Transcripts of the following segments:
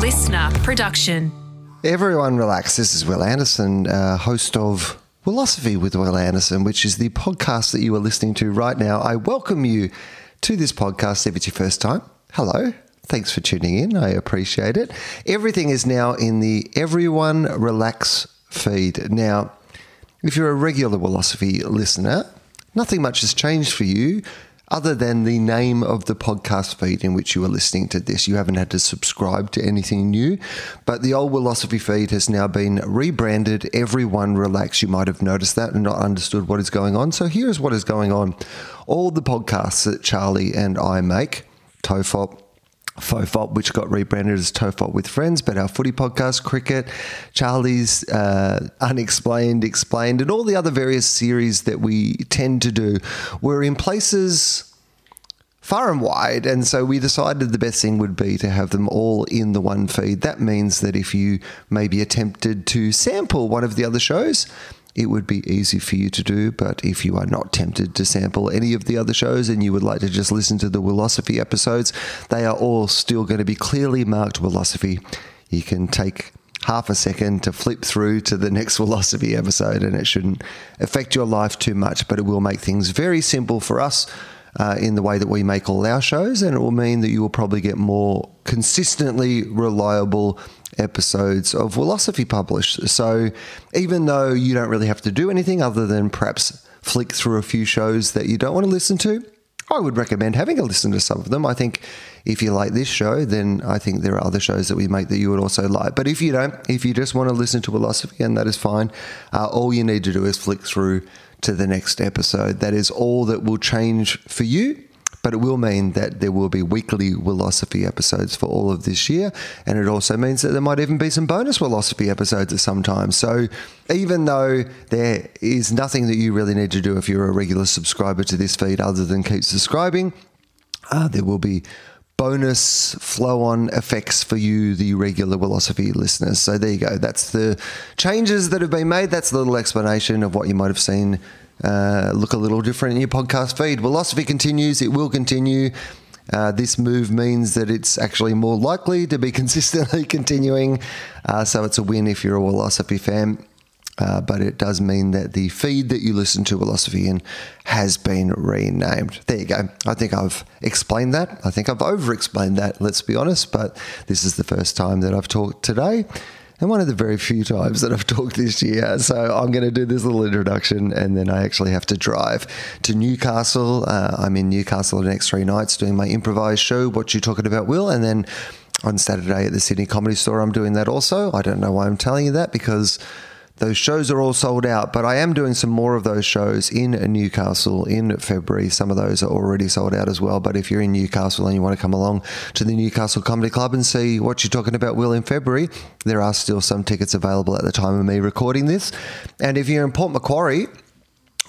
listener production. Everyone relax. This is Wil Anderson, uh, host of Wilosophy with Wil Anderson, which is the podcast that you are listening to right now. I welcome you to this podcast if it's your first time. Hello. Thanks for tuning in. I appreciate it. Everything is now in the Everyone Relax feed. Now, if you're a regular Wilosophy listener, nothing much has changed for you other than the name of the podcast feed in which you are listening to this. You haven't had to subscribe to anything new, but the old Wilosophy feed has now been rebranded. Everyone relax. You might have noticed that and not understood what is going on. So here's what is going on. All the podcasts that Charlie and I make, Tofop, Fofop, which got rebranded as Tofop with Friends, but our footy podcast, Cricket, Charlie's uh, Unexplained, Explained, and all the other various series that we tend to do were in places far and wide. And so we decided the best thing would be to have them all in the one feed. That means that if you maybe attempted to sample one of the other shows, it would be easy for you to do. But if you are not tempted to sample any of the other shows and you would like to just listen to the Wilosophy episodes, they are all still going to be clearly marked Wilosophy. You can take half a second to flip through to the next Wilosophy episode, and it shouldn't affect your life too much, but it will make things very simple for us. Uh, in the way that we make all our shows, and it will mean that you will probably get more consistently reliable episodes of Wilosophy published. So even though you don't really have to do anything other than perhaps flick through a few shows that you don't want to listen to, I would recommend having a listen to some of them. I think if you like this show, then I think there are other shows that we make that you would also like. But if you don't, if you just want to listen to Wilosophy, and that is fine, uh, all you need to do is flick through to the next episode. That is all that will change for you but it will mean that there will be weekly Wilosophy episodes for all of this year. And it also means that there might even be some bonus Wilosophy episodes at some time. So even though there is nothing that you really need to do if you're a regular subscriber to this feed other than keep subscribing, uh, there will be bonus flow on effects for you, the regular Wilosophy listeners. So there you go. That's the changes that have been made. That's a little explanation of what you might have seen uh, look a little different in your podcast feed. Wilosophy continues, it will continue. Uh, this move means that it's actually more likely to be consistently continuing. Uh, so it's a win if you're a Wilosophy fan. Uh, but it does mean that the feed that you listen to Wilosophy in has been renamed. There you go. I think I've explained that. I think I've over explained that, let's be honest, but this is the first time that I've talked today and one of the very few times that I've talked this year. So I'm going to do this little introduction and then I actually have to drive to Newcastle. Uh, I'm in Newcastle the next three nights doing my improvised show, What You Talking About, Will, and then on Saturday at the Sydney Comedy Store, I'm doing that also. I don't know why I'm telling you that because those shows are all sold out, but I am doing some more of those shows in Newcastle in February. Some of those are already sold out as well. But if you're in Newcastle and you want to come along to the Newcastle Comedy Club and see what you're talking about, Will, in February, there are still some tickets available at the time of me recording this. And if you're in Port Macquarie,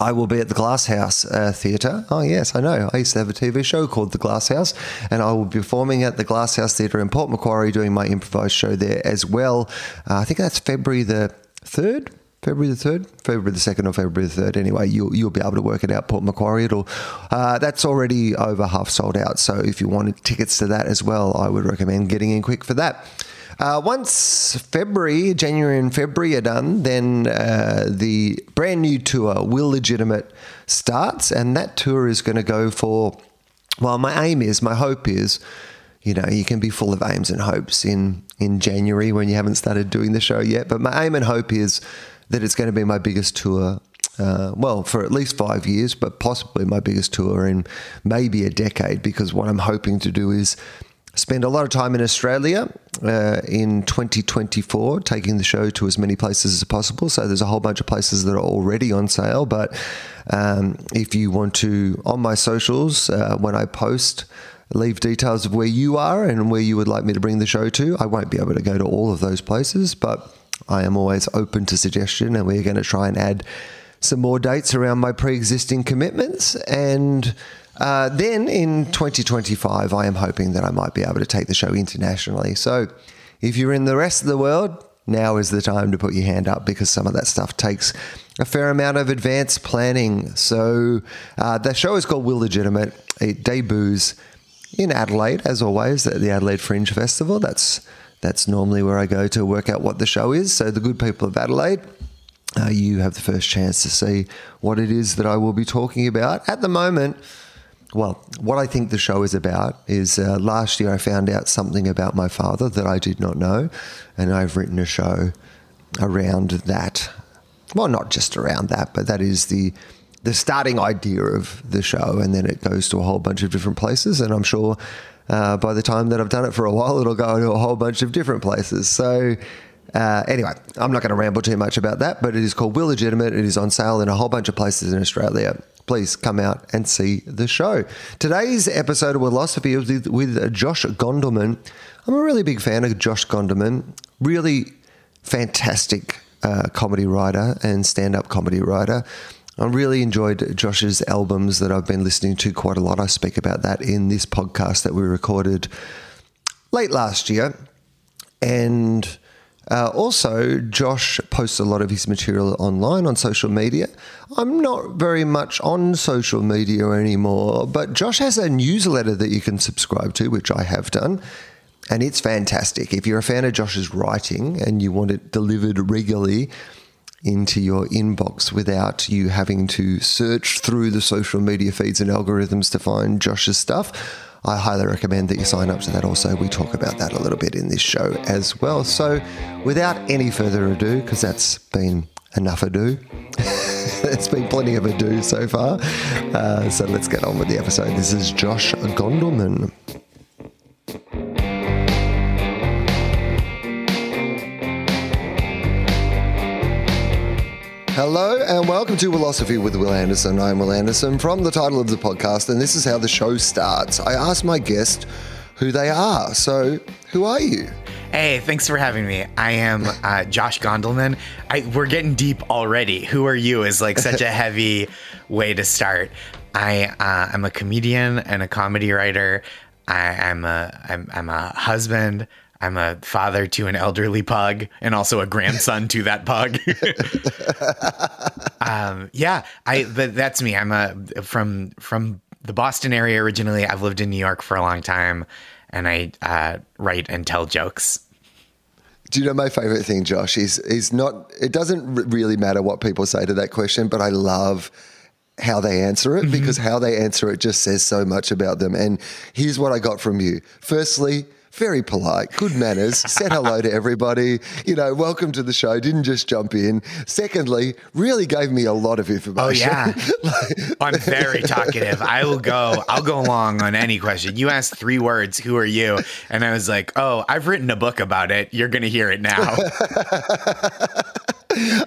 I will be at the Glasshouse uh, Theatre. Oh, yes, I know. I used to have a TV show called The Glasshouse, and I will be performing at the Glasshouse Theatre in Port Macquarie doing my improvised show there as well. Uh, I think that's February the 3rd, February the 3rd, February the 2nd or February the 3rd. Anyway, you'll, you'll be able to work it out, Port Macquarie. It'll, uh, that's already over half sold out. So if you wanted tickets to that as well, I would recommend getting in quick for that. Uh, once February, January and February are done, then uh, the brand new tour, Wil Legitimate, starts. And that tour is going to go for, well, my aim is, my hope is, you know, you can be full of aims and hopes in in January when you haven't started doing the show yet. But my aim and hope is that it's going to be my biggest tour. Uh, well, for at least five years, but possibly my biggest tour in maybe a decade, because what I'm hoping to do is spend a lot of time in Australia uh, in 2024, taking the show to as many places as possible. So there's a whole bunch of places that are already on sale. But um, if you want to, on my socials, uh, when I post, leave details of where you are and where you would like me to bring the show to. I won't be able to go to all of those places, but I am always open to suggestion, and we're going to try and add some more dates around my pre existing commitments. And uh, then in 2025, I am hoping that I might be able to take the show internationally. So if you're in the rest of the world, now is the time to put your hand up because some of that stuff takes a fair amount of advanced planning. So uh, the show is called Wil Legitimate. It debuts in Adelaide, as always, at the Adelaide Fringe Festival. That's That's normally where I go to work out what the show is. So, the good people of Adelaide, uh, you have the first chance to see what it is that I will be talking about. At the moment, well, what I think the show is about is uh, last year I found out something about my father that I did not know, and I've written a show around that. Well, not just around that, but that is the the starting idea of the show, and then it goes to a whole bunch of different places. And I'm sure uh, by the time that I've done it for a while, it'll go to a whole bunch of different places. So. Uh, anyway, I'm not going to ramble too much about that, but it is called Wil Legitimate. It is on sale in a whole bunch of places in Australia please come out and see the show. Today's episode of Wilosophy is with Josh Gondelman. I'm a really big fan of Josh Gondelman, really fantastic uh, comedy writer and stand up comedy writer. I really enjoyed Josh's albums that I've been listening to quite a lot. I speak about that in this podcast that we recorded late last year. And uh, also, Josh posts a lot of his material online on social media. I'm not very much on social media anymore, but Josh has a newsletter that you can subscribe to, which I have done. And it's fantastic. If you're a fan of Josh's writing and you want it delivered regularly into your inbox without you having to search through the social media feeds and algorithms to find Josh's stuff, I highly recommend that you sign up to that. Also, we talk about that a little bit in this show as well. So, without any further ado, because that's been enough ado, it's been plenty of ado so far. Uh, so, let's get on with the episode. This is Josh Gondelman. Hello and welcome to Wilosophy with Wil Anderson. I'm Wil Anderson from the title of the podcast, and this is how the show starts. I ask my guest who they are. So, who are you? Hey, thanks for having me. I am uh, Josh Gondelman. I, we're getting deep already. Who are you is like such a heavy way to start. I uh, I'm a comedian and a comedy writer. I, I'm a I'm, I'm a husband. I'm a father to an elderly pug and also a grandson to that pug. um, yeah, I but that's me. I'm a from from the Boston area originally. I've lived in New York for a long time, and I uh, write and tell jokes. Do you know my favorite thing, Josh? Is is not. It doesn't really matter what people say to that question, but I love how they answer it mm-hmm. because how they answer it just says so much about them. And here's what I got from you. Firstly very polite, good manners, said hello to everybody, you know, welcome to the show, didn't just jump in. Secondly, really gave me a lot of information. Oh, yeah. like, I'm very talkative. I will go, I'll go along on any question. You asked three words, who are you? And I was like, oh, I've written a book about it. You're going to hear it now.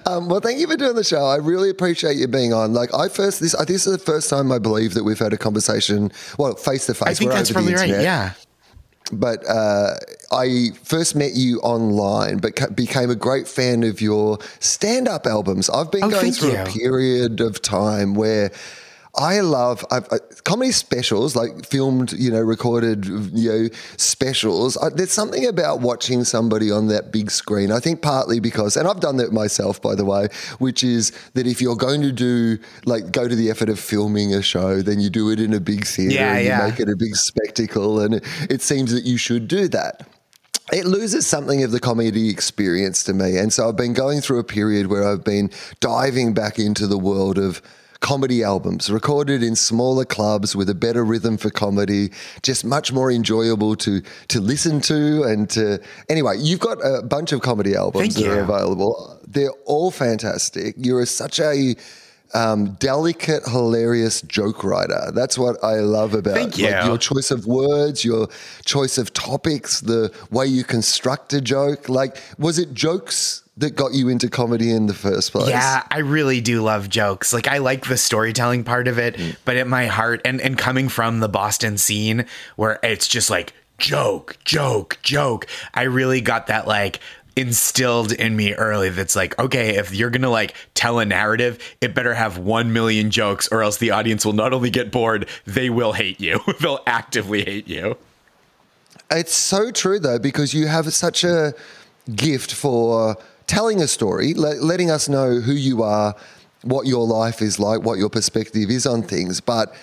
Um, well, thank you for doing the show. I really appreciate you being on. Like, I first this, I, this is the first time I believe that we've had a conversation, well, face to face. I think that's probably right. Yeah but uh, I first met you online, but ca- became a great fan of your stand up albums. I've been oh, going through you. a period of time where I love I've, uh, comedy specials, like filmed, you know, recorded, you know, specials. I, there's something about watching somebody on that big screen. I think partly because, and I've done that myself, by the way, which is that if you're going to do like go to the effort of filming a show, then you do it in a big theater yeah, and yeah. you make it a big spectacle, and it, it seems that you should do that it loses something of the comedy experience to me. And so I've been going through a period where I've been diving back into the world of comedy albums recorded in smaller clubs with a better rhythm for comedy, just much more enjoyable to to listen to and to anyway, you've got a bunch of comedy albums that are available. They're all fantastic. You're such a um, delicate, hilarious joke writer. That's what I love about Thank you. Like your choice of words, your choice of topics, the way you construct a joke. Like, was it jokes that got you into comedy in the first place. Yeah, I really do love jokes. Like I like the storytelling part of it, mm. but at my heart and and coming from the Boston scene where it's just like joke, joke, joke. I really got that like instilled in me early that's like okay if you're gonna like tell a narrative it better have 1 million jokes or else the audience will not only get bored they will hate you they'll actively hate you it's so true though because you have such a gift for telling a story, le- letting us know who you are, what your life is like, what your perspective is on things, but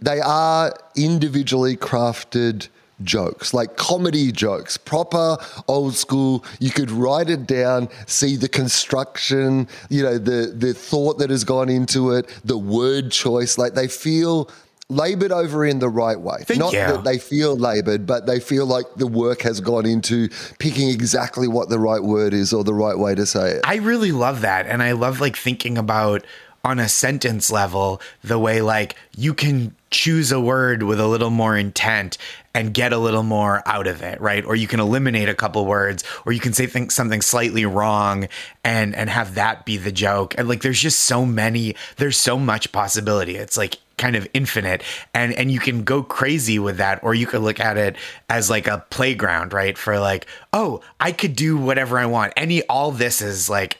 they are individually crafted jokes, like comedy jokes, proper old school. You could write it down, see the construction, you know, the the thought that has gone into it, the word choice. Like they feel labored over in the right way. Thank Not you. that they feel labored, but they feel like the work has gone into picking exactly what the right word is or the right way to say it. I really love that. And I love like thinking about on a sentence level the way like you can choose a word with a little more intent and get a little more out of it, right? Or you can eliminate a couple words, or you can say think something slightly wrong and and have that be the joke. And like there's just so many, there's so much possibility. It's like kind of infinite and and you can go crazy with that or you could look at it as like a playground right for like oh i could do whatever i want any all this is like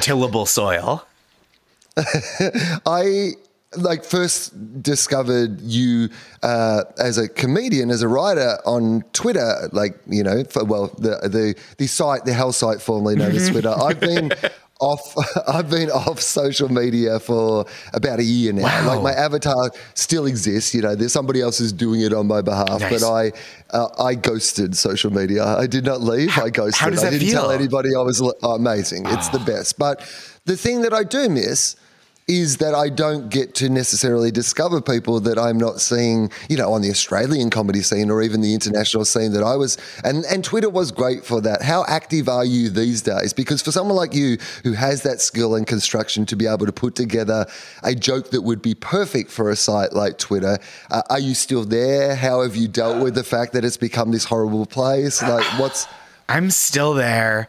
tillable soil I like first discovered you uh, as a comedian, as a writer on Twitter. Like you know, for, well, the the the site, the hell site formerly known as Twitter. I've been. Off, I've been off social media for about a year now. Wow. Like my avatar still exists. You know, there's somebody else who's doing it on my behalf, Nice. but I, uh, I ghosted social media. I did not leave. I ghosted. how I didn't tell anybody I was oh, amazing. It's the best. But the thing that I do miss is that I don't get to necessarily discover people that I'm not seeing, you know, on the Australian comedy scene or even the international scene that I was. And, and Twitter was great for that. How active are you these days? Because for someone like you who has that skill and construction to be able to put together a joke that would be perfect for a site like Twitter, uh, are you still there? How have you dealt with the fact that it's become this horrible place? Like, what's. i'm still there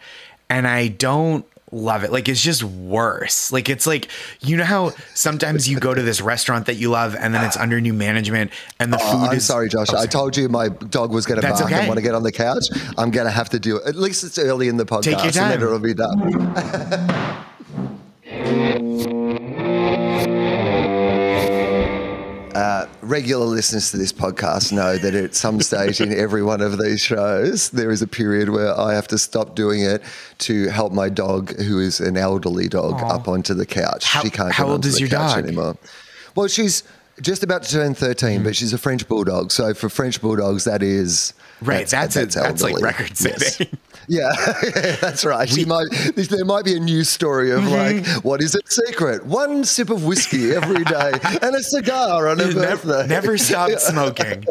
and i don't love it like it's just worse like it's like you know how sometimes you go to this restaurant that you love and then it's under new management and the oh, food Oh, I'm is sorry, Josh. Oh, I told you my dog was going to bark okay. and want to get on the couch. I'm going to have to do it. At least it's early in the podcast, Take your and then it'll be done. Uh, regular listeners to this podcast know that at some stage in every one of these shows, there is a period where I have to stop doing it to help my dog, who is an elderly dog, up onto the couch. How- she can't how get old is the your couch dog? anymore. Well, she's just about to turn 13, Mm. but she's a French bulldog. So for French bulldogs, that is right that's that's, that's like elderly. record Yes. setting Yeah, that's right. She might. There might be a news story of like, what is it secret? One sip of whiskey every day and a cigar on her birthday. never, never stop smoking.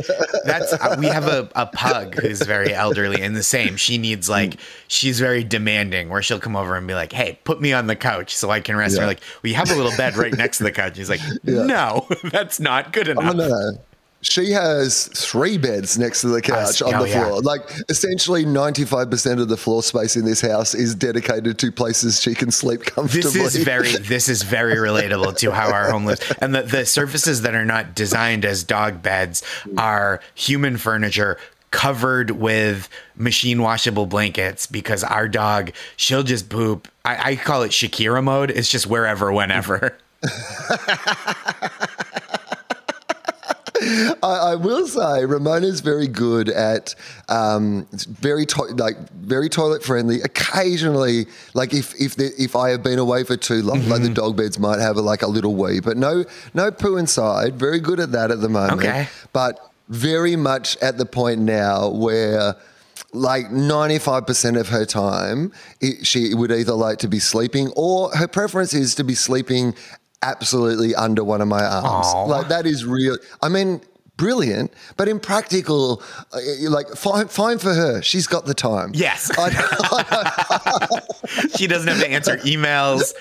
That's uh, we have a, a pug who's very elderly and the same. She needs like she's very demanding where she'll come over and be like, "Hey, put me on the couch so I can rest." Yeah. We're like, "We have a little bed right next to the couch." He's like, "No, that's not good enough." Oh, no, no. She has three beds next to the couch on oh, the yeah. floor. Like essentially, ninety-five percent of the floor space in this house is dedicated to places she can sleep comfortably. This is very this is very relatable to how our home lives. And the, the surfaces that are not designed as dog beds are human furniture covered with machine washable blankets because our dog she'll just poop. I, I call it Shakira mode. It's just wherever, whenever. I, I will say Ramona's very good at um, very to- like very toilet friendly. Occasionally, like if if the, if I have been away for too long, like Mm-hmm. the dog beds might have a, like a little wee, but no no poo inside. Very good at that at the moment. Okay. but very much at the point now where. Like 95% of her time, it, she would either like to be sleeping or her preference is to be sleeping absolutely under one of my arms. Aw. Like that is real. I mean, brilliant, but impractical. uh, Like fine, fine for her. She's got the time. Yes. I, she doesn't have to answer emails.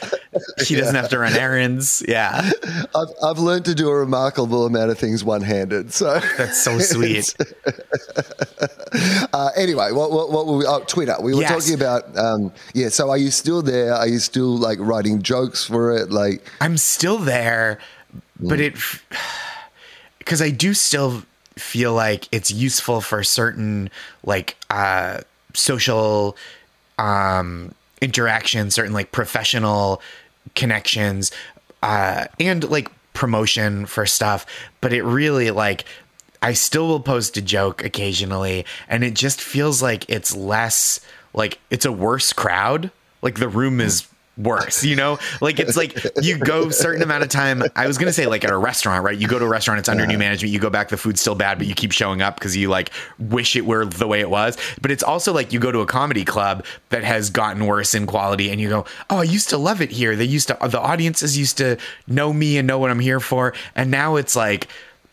She doesn't have to run errands. Yeah. I've, I've learned to do a remarkable amount of things one-handed. So That's so sweet. uh, anyway, what, what, what were we? Oh, Twitter. We were Yes. talking about. Um, yeah. So are you still there? Are you still like writing jokes for it? Like, I'm still there, but it because I do still feel like it's useful for certain like uh social um interactions, certain like professional connections, uh and like promotion for stuff, but it really like I still will post a joke occasionally and it just feels like it's less like it's a worse crowd. Like the room is worse, you know? Like it's like you go certain amount of time. I was gonna say like at a restaurant, right? You go to a restaurant, it's under new management, you go back, the food's still bad, but you keep showing up because you like wish it were the way it was. But it's also like you go to a comedy club that has gotten worse in quality and you go, Oh, I used to love it here. They used to the audiences used to know me and know what I'm here for. And now it's like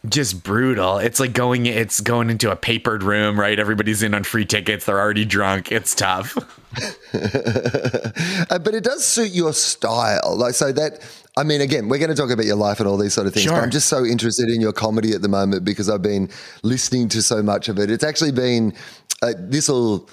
just brutal. It's like going it's going into a papered room, right? Everybody's in on free tickets. They're already drunk. It's tough. uh, but it does suit your style. Like so that I mean again, we're going to talk about your life and all these sort of things. Sure. But I'm just so interested in your comedy at the moment because I've been listening to so much of it. It's actually been uh, this will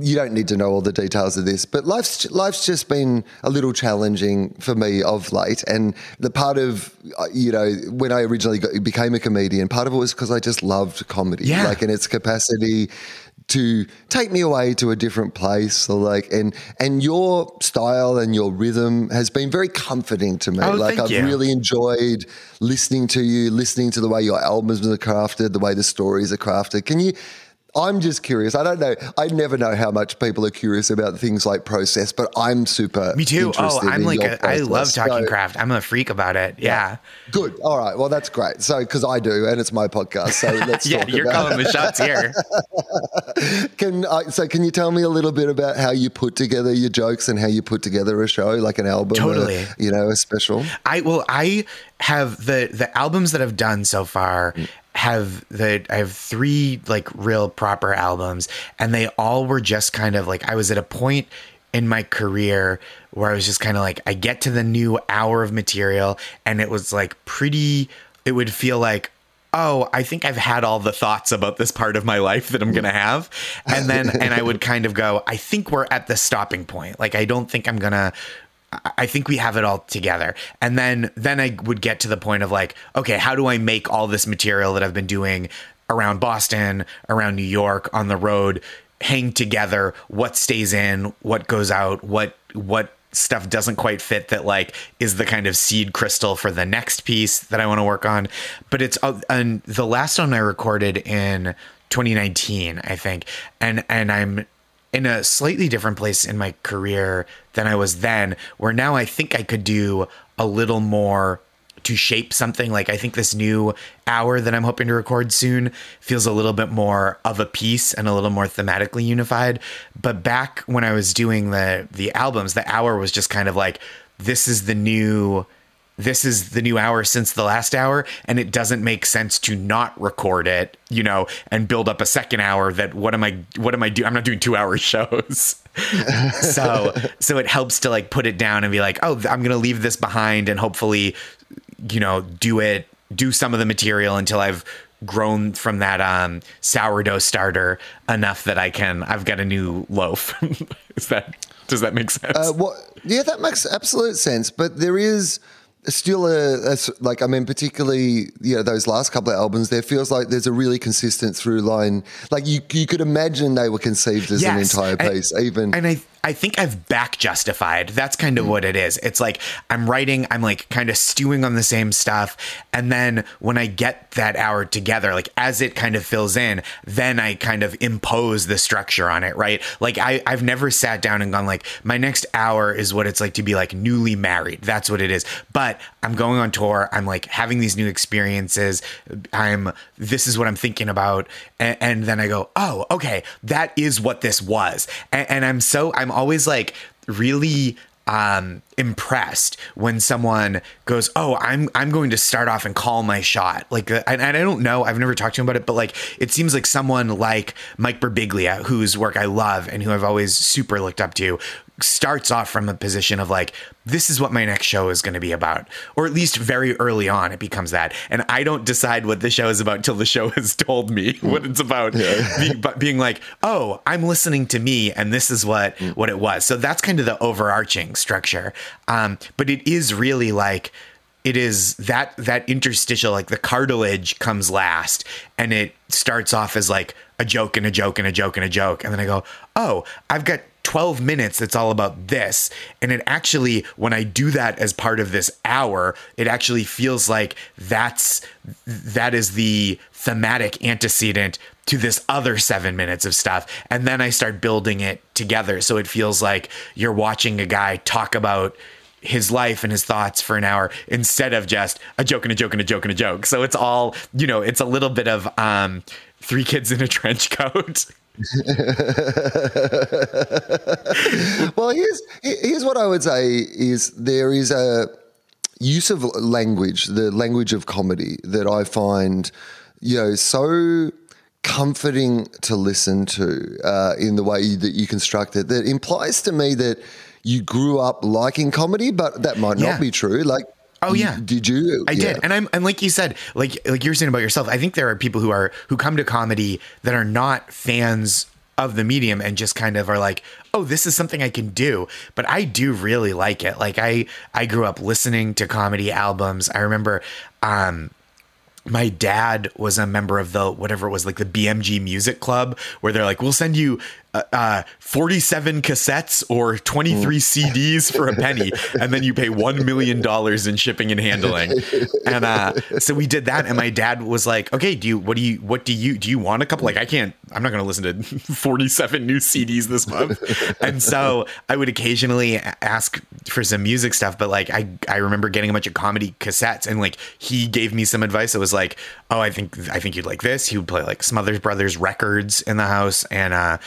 you don't need to know all the details of this, but life's life's just been a little challenging for me of late. And the part of uh, you know when I originally got, became a comedian, part of it was because I just loved comedy, Yeah. like in its capacity to take me away to a different place or like and and your style and your rhythm has been very comforting to me Oh, like i've you. really enjoyed listening to you listening to the way your albums are crafted the way the stories are crafted can you I'm just curious. I don't know. I never know how much people are curious about things like process, but I'm super. Me too. Oh, I'm like a, I love talking So- craft. I'm a freak about it. Yeah. Good. All right. Well, that's great. So, because I do, and it's my podcast. So let's Yeah, talk you're about. calling the shots here. Can I, so? Can you tell me a little bit about how you put together your jokes and how you put together a show, like an album? or, Totally. you know, a special. I well, I have the the albums that I've done so far mm. Have the I have three like real proper albums, and they all were just kind of like I was at a point in my career where I was just kind of like I get to the new hour of material, and it was like pretty. It would feel like. Oh, I think I've had all the thoughts about this part of my life that I'm going to have. And then, and I would kind of go, I think we're at the stopping point. Like, I don't think I'm going to, I- think we have it all together. And then then I would get to the point of like, okay, how do I make all this material that I've been doing around Boston, around New York, on the road, hang together? What stays in, what goes out, what what stuff doesn't quite fit that like is the kind of seed crystal for the next piece that I want to work on. But it's uh, and the last one I recorded in 2019, I think. And and I'm in a slightly different place in my career than I was then, where now I think I could do a little more to shape something. Like I think this new hour that I'm hoping to record soon feels a little bit more of a piece and a little more thematically unified. But back when I was doing the the albums, the hour was just kind of like this is the new this is the new hour since the last hour and it doesn't make sense to not record it you know and build up a second hour that what am i what am i doing i'm not doing two hour shows so so it helps to like put it down and be like oh i'm gonna leave this behind and hopefully you know do it do some of the material until i've grown from that um sourdough starter enough that i can i've got a new loaf is that does that make sense Uh, what? Yeah, that makes absolute sense. But there is still a, a like I mean, particularly you know those last couple of albums. There feels like there's a really consistent through line. Like you, you could imagine they were conceived as an Yes. entire And- piece. even and I I think I've back justified. That's kind of mm. what it is. It's like I'm writing, I'm like kind of stewing on the same stuff, and then when I get that hour together, like as it kind of fills in, then I kind of impose the structure on it, right? Like I I've never sat down and gone like my next hour is what it's like to be like newly married. That's what it is. But I'm going on tour. I'm like having these new experiences. I'm this is what I'm thinking about, and, and then I go, oh, okay, that is what this was, and, and I'm so I'm always like really um impressed when someone goes oh i'm i'm going to start off and call my shot. Like uh, and, and i don't know i've never talked to him about it but like it seems like someone like mike birbiglia whose work i love and who i've always super looked up to starts off from a position of like this is what my next show is going to be about. Or at least very early on it becomes that. And i don't decide what the show is about until the show has told me what it's about. Be- but being like oh i'm listening to me and this is what what it was. So that's kind of the overarching structure. Um but it is really like it is that that interstitial like the cartilage comes last and it starts off as like a joke and a joke and a joke and a joke. And then I go, oh, I've got 12 minutes that's all about this. And it actually, when I do that as part of this hour, it actually feels like that's that is the thematic antecedent to this other seven minutes of stuff. And then I start building it together. So it feels like you're watching a guy talk about his life and his thoughts for an hour instead of just a joke and a joke and a joke and a joke. So it's all, you know, it's a little bit of um, three kids in a trench coat. well, here's here's what I would say is there is a use of language, the language of comedy that I find, you know, so comforting to listen to uh, in the way that you construct it. That implies to me that you grew up liking comedy, but that might Yeah. not be true. Like, Oh yeah. did you? I Yeah. did. And I'm and like you said, like like you're saying about yourself, I think there are people who are who come to comedy that are not fans of the medium and just kind of are like, "Oh, this is something I can do." But I do really like it. Like I I grew up listening to comedy albums. I remember um my dad was a member of the whatever it was like the BMG Music Club where they're like we'll send you uh, uh 47 cassettes or 23 CDs for a penny and then you pay 1 million dollars in shipping and handling. And uh so we did that and my dad was like okay do you what do you what do you do you want a couple? Like I can't I'm not going to listen to 47 new CDs this month. And so I would occasionally ask for some music stuff but like I I remember getting a bunch of comedy cassettes and like he gave me some advice. That was like oh I think I think you'd like this. He would play like Smothers Brothers records in the house and uh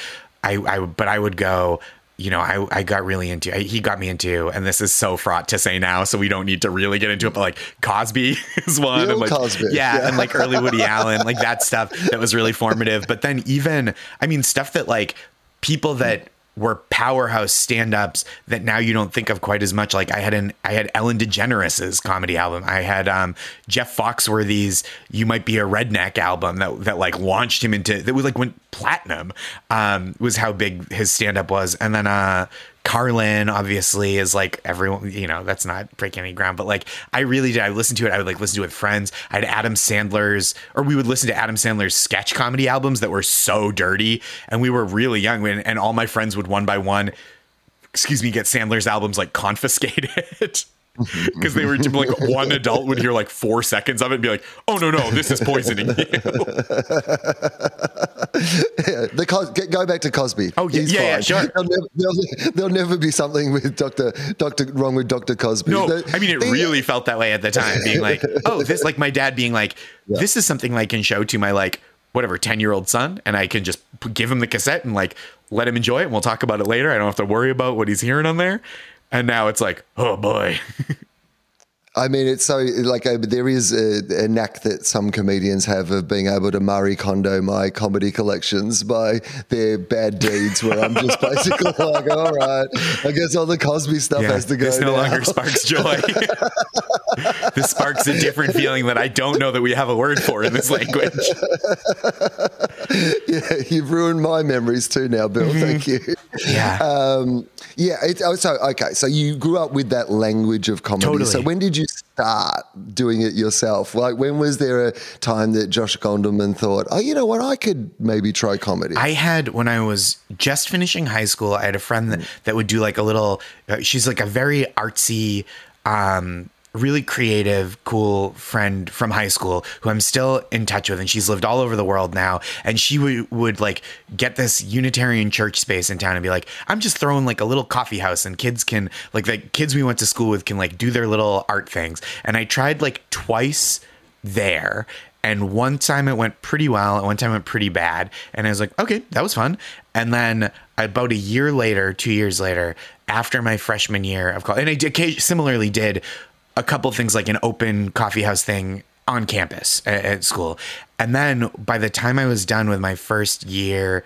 I I but I would go you know, I, I got really into, I, he got me into, and this is so fraught to say now, so we don't need to really get into it, but like Cosby is one. Bill and like, Cosby, yeah, yeah. and like early Woody Allen, like that stuff that was really formative. But then even, I mean, stuff that like people that were powerhouse stand-ups that now you don't think of quite as much. Like I had an I had Ellen DeGeneres's comedy album. I had um, Jeff Foxworthy's "You Might Be a Redneck" album that that like launched him into that was like went platinum. Um, was how big his stand-up was, and then uh, Carlin obviously is like everyone, you know, that's not breaking any ground, but like I really did. I listened to it. I would like listen to it with friends. I had Adam Sandler's, or we would listen to Adam Sandler's sketch comedy albums that were so dirty. And we were really young and, and all my friends would one by one, excuse me, get Sandler's albums like confiscated. Mm-hmm. Because they were like one adult would hear like four seconds of it and be like, "Oh no, no, this is poisoning you." the Cos- get- go back to Cosby. Oh, yeah, yeah, yeah, sure. There'll never, there'll, there'll never be something with Doctor Doctor wrong with Doctor Cosby. No, The- I mean it the- really felt that way at the time, being like, "Oh, this," like my dad being like, "This is something I can show to my like whatever ten year old son, and I can just give him the cassette and like let him enjoy it, and we'll talk about it later. I don't have to worry about what he's hearing on there." And now it's like, "Oh boy." I mean, it's so like uh, there is a, a knack that some comedians have of being able to Marie Kondo my comedy collections by their bad deeds, where I'm just basically like, all right, I guess all the Cosby stuff has to go. this no now. longer sparks joy. this sparks a different feeling that I don't know that we have a word for in this language. yeah, you've ruined my memories too now, Bill. Thank you. Yeah. Um, yeah. It, oh, so okay. So you grew up with that language of comedy. Totally. So when did you start doing it yourself? Like when was there a time that Josh Gondelman thought, oh, you know what, I could maybe try comedy? I had when I was just finishing high school, I had a friend that, that would do like a little. Uh, she's like a very artsy, um, really creative, cool friend from high school who I'm still in touch with, and she's lived all over the world now. And she would would like get this Unitarian church space in town and be like, I'm just throwing like a little coffee house, and kids can like the kids we went to school with can like do their little art things. And I tried like twice there. And one time it went pretty well, and one time it went pretty bad. And I was like, okay, that was fun. And then about a year later, two years later, after my freshman year of college, and I did, similarly did a couple things like an open coffee house thing on campus at, at school. And then by the time I was done with my first year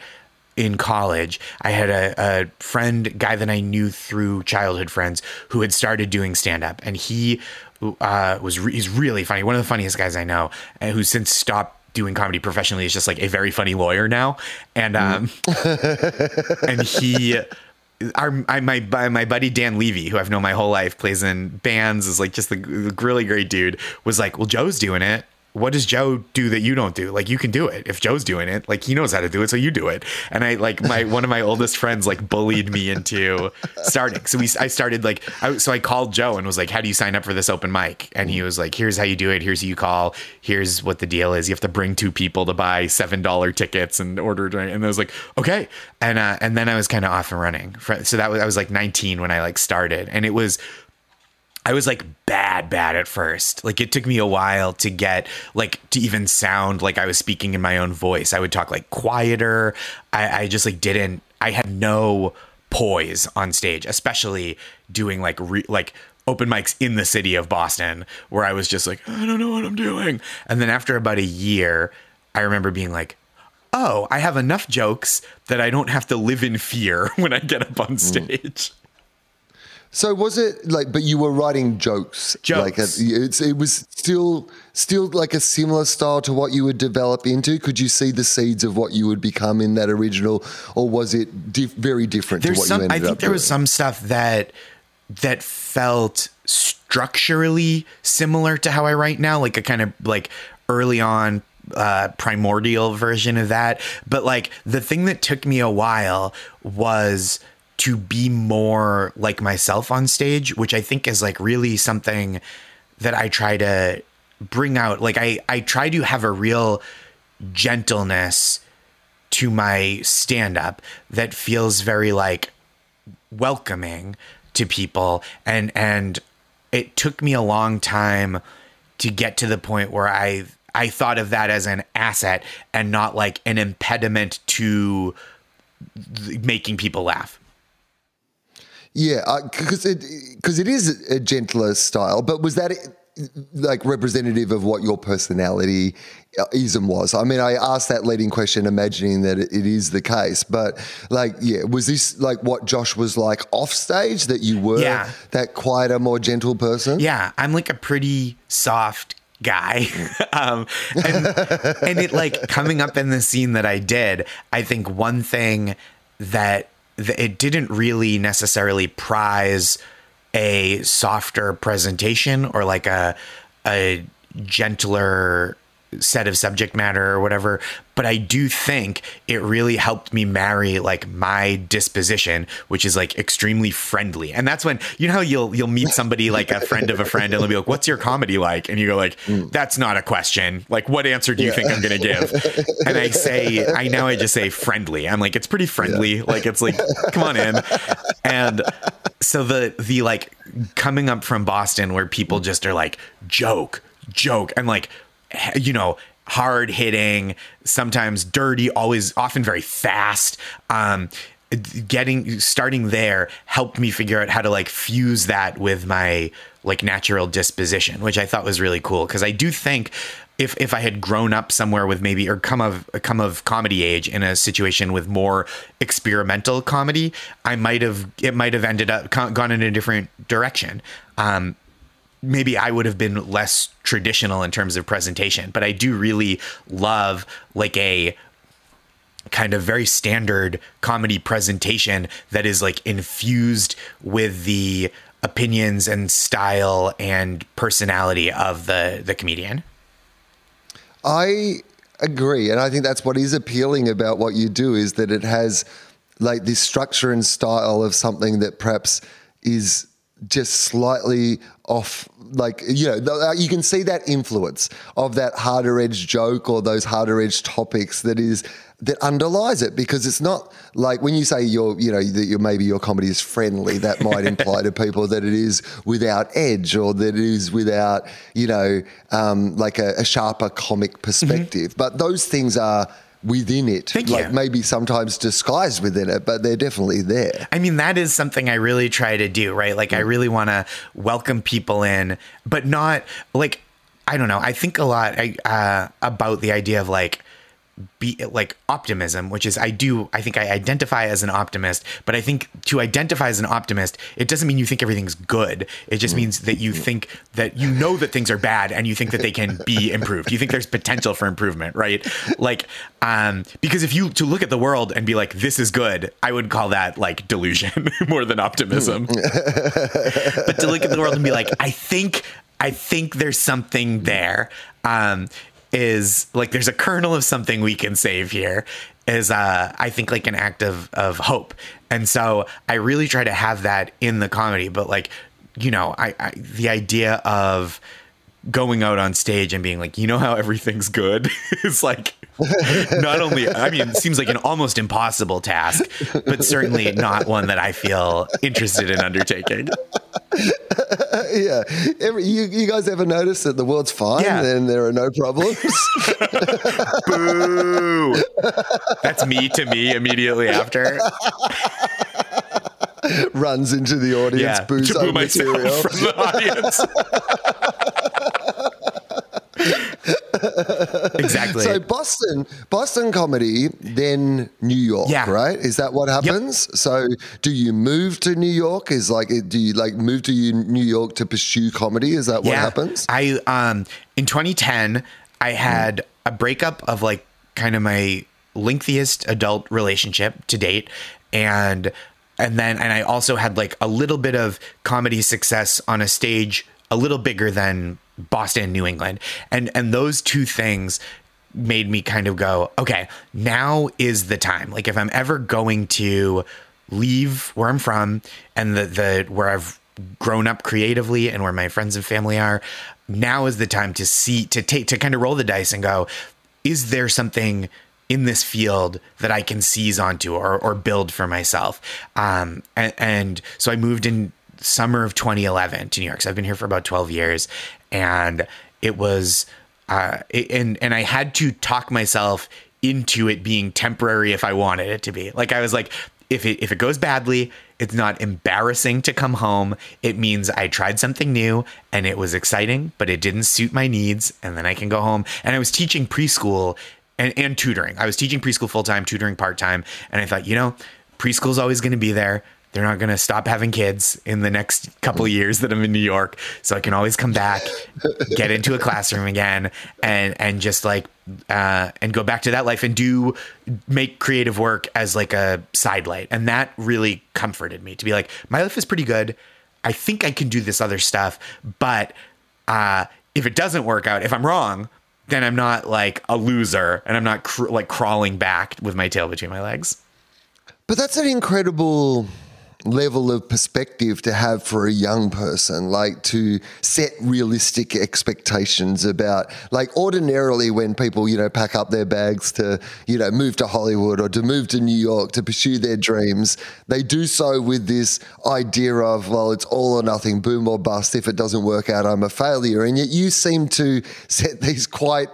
in college, I had a, a friend, guy that I knew through childhood friends, who had started doing stand up, and he uh, was re- he's really funny, one of the funniest guys I know, and who since stopped doing comedy professionally is just like a very funny lawyer now, and um, and he. Our I, my my buddy Dan Levy, who I've known my whole life, plays in bands, is like just the, really great dude. Was like, well, Joe's doing it. What does Joe do that you don't do? Like you can do it. If Joe's doing it, like he knows how to do it, so you do it. And I like my one of my oldest friends like bullied me into starting. So we I started like I, so I called Joe and was like, "How do you sign up for this open mic?" And he was like, "Here's how you do it. Here's who you call. Here's what the deal is. You have to bring two people to buy seven dollar tickets and order." And I was like, "Okay." And uh, and then I was kind of off and running. So that was I was like 19 when I like started, and it was I was like bad, bad at first. Like it took me a while to get like to even sound like I was speaking in my own voice. I would talk like quieter. I, I just like didn't. I had no poise on stage, especially doing like re, like open mics in the city of Boston, where I was just like I don't know what I'm doing. And then after about a year, I remember being like, oh, I have enough jokes that I don't have to live in fear when I get up on stage. Mm. So was it like? But you were writing jokes. Jokes. Like a, it was still still like a similar style to what you would develop into. Could you see the seeds of what you would become in that original, or was it very different There's to what some, you ended I think there doing? was some stuff that that felt structurally similar to how I write now, like a kind of like early on uh, primordial version of that. But like the thing that took me a while was to be more like myself on stage, which I think is like really something that I try to bring out. Like I I try to have a real gentleness to my stand up that feels very like welcoming to people and and it took me a long time to get to the point where I I thought of that as an asset and not like an impediment to making people laugh. Yeah, because uh, it because it is a gentler style. But was that like representative of what your personality uh, ism was? I mean, I asked that leading question, imagining that it is the case. But like, yeah, was this like what Josh was like off stage? That you were yeah. that quieter, more gentle person? Yeah, I'm like a pretty soft guy um, and, and it like coming up in the scene that i did i think one thing that it didn't really necessarily prize a softer presentation or like a a gentler set of subject matter or whatever but i do think it really helped me marry like my disposition which is like extremely friendly. And that's when you know how you'll you'll meet somebody like a friend of a friend and they'll be like what's your comedy like? And you go like mm. that's not a question. Like what answer do you yeah. think i'm gonna give? And i say i now i just say friendly. I'm like it's pretty friendly. Yeah. like it's like come on in. And so the the like coming up from boston where people mm. just are like joke joke. And like you know, hard hitting, sometimes dirty, always often very fast. Um, getting starting there helped me figure out how to like fuse that with my like natural disposition which i thought was really cool because i do think if if i had grown up somewhere with maybe or come of come of comedy age in a situation with more experimental comedy i might have it might have ended up gone in a different direction um, maybe I would have been less traditional in terms of presentation, but I do really love like a kind of very standard comedy presentation that is like infused with the opinions and style and personality of the the comedian. I agree and I think that's what is appealing about what you do is that it has like this structure and style of something that perhaps is just slightly off like you know uh, you can see that influence of that harder edge joke or those harder edge topics that is that underlies it because it's not like when you say your you know that your maybe your comedy is friendly that might imply to people that it is without edge or that it is without you know um, like a, a, sharper comic perspective mm-hmm. but those things are within it. Thank like you. maybe sometimes disguised within it, but they're definitely there. I mean, that is something I really try to do, right? Like, mm. I really want to welcome people in, but not like, I don't know. I think a lot uh, about the idea of like, be like optimism, which is I do I think I identify as an optimist, but I think to identify as an optimist, it doesn't mean you think everything's good. It just means that you think that you know that things are bad and you think that they can be improved. You think there's potential for improvement, right? Like um because if you to look at the world and be like this is good, I would call that like delusion more than optimism. but to look at the world and be like I think I think there's something there. Um, is like there's a kernel of something we can save here. Is uh, I think like an act of of hope, and so I really try to have that in the comedy. But like, you know, I, I the idea of going out on stage and being like, you know how everything's good is like not only I mean, it seems like an almost impossible task, but certainly not one that I feel interested in undertaking. yeah. Every, you, you guys ever notice that the world's fine Yeah. and there are no problems? Boo! That's me to me immediately after. Runs into the audience, Yeah, boo material. from the audience. Exactly. So Boston, Boston comedy, then New York, Yeah. right? Is that what happens? So do you move to New York? Is like, do you like move to New York to pursue comedy? Is that what happens? I um in 2010 I had a breakup of like kind of my lengthiest adult relationship to date and and then and I also had like a little bit of comedy success on a stage a little bigger than Boston, New England. And and those two things made me kind of go, okay, now is the time. Like if I'm ever going to leave where I'm from and the the where I've grown up creatively and where my friends and family are, now is the time to see to take to kind of roll the dice and go, is there something in this field that I can seize onto or, or build for myself? Um, and, and so I moved in summer of 2011 to New York. So I've been here for about 12 years, and it was, uh, it- and and I had to talk myself into it being temporary if I wanted it to be. Like I was like, if it if it goes badly, it's not embarrassing to come home. It means I tried something new and it was exciting, but it didn't suit my needs, and then I can go home. And I was teaching preschool and, and tutoring. I was teaching preschool full time, tutoring part time, and I thought, you know, preschool's always going to be there. They're not going to stop having kids in the next couple years that I'm in New York, so I can always come back, get into a classroom again, and and just like uh, and go back to that life and do make creative work as like a sidelight, and that really comforted me to be like, my life is pretty good. I think I can do this other stuff, but uh, if it doesn't work out, if I'm wrong, then I'm not like a loser, and I'm not cr- like crawling back with my tail between my legs. But that's an incredible level of perspective to have for a young person, like to set realistic expectations about, like, ordinarily when people, you know, pack up their bags to, you know, move to Hollywood or to move to New York to pursue their dreams, they do so with this idea of, well, it's all or nothing, boom or bust. If it doesn't work out, I'm a failure. And yet you seem to set these quite,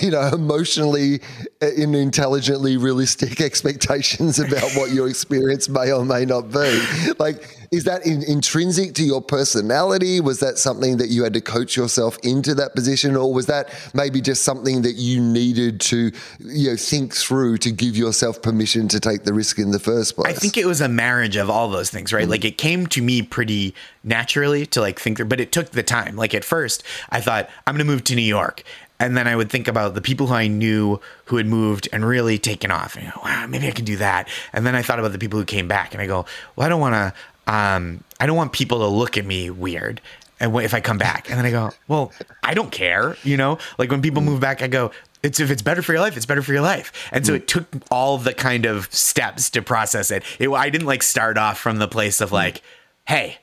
you know, emotionally uh, and intelligently realistic expectations about what your experience may or may not be. Like, is that in, intrinsic to your personality? Was that something that you had to coach yourself into that position, or was that maybe just something that you needed to, you know, think through to give yourself permission to take the risk in the first place? I think it was a marriage of all those things, right? Mm. Like it came to me pretty naturally to like think through, but it took the time. Like at first, I thought I'm going to move to New York. And then I would think about the people who I knew who had moved and really taken off. And I go, wow, maybe I can do that. And then I thought about the people who came back, and I go, well, I don't want to. Um, I don't want people to look at me weird. And if I come back, and then I go, well, I don't care. You know, like when people move back, I go, it's if it's better for your life, it's better for your life. And so it took all the kind of steps to process it. it I didn't like start off from the place of like, hey,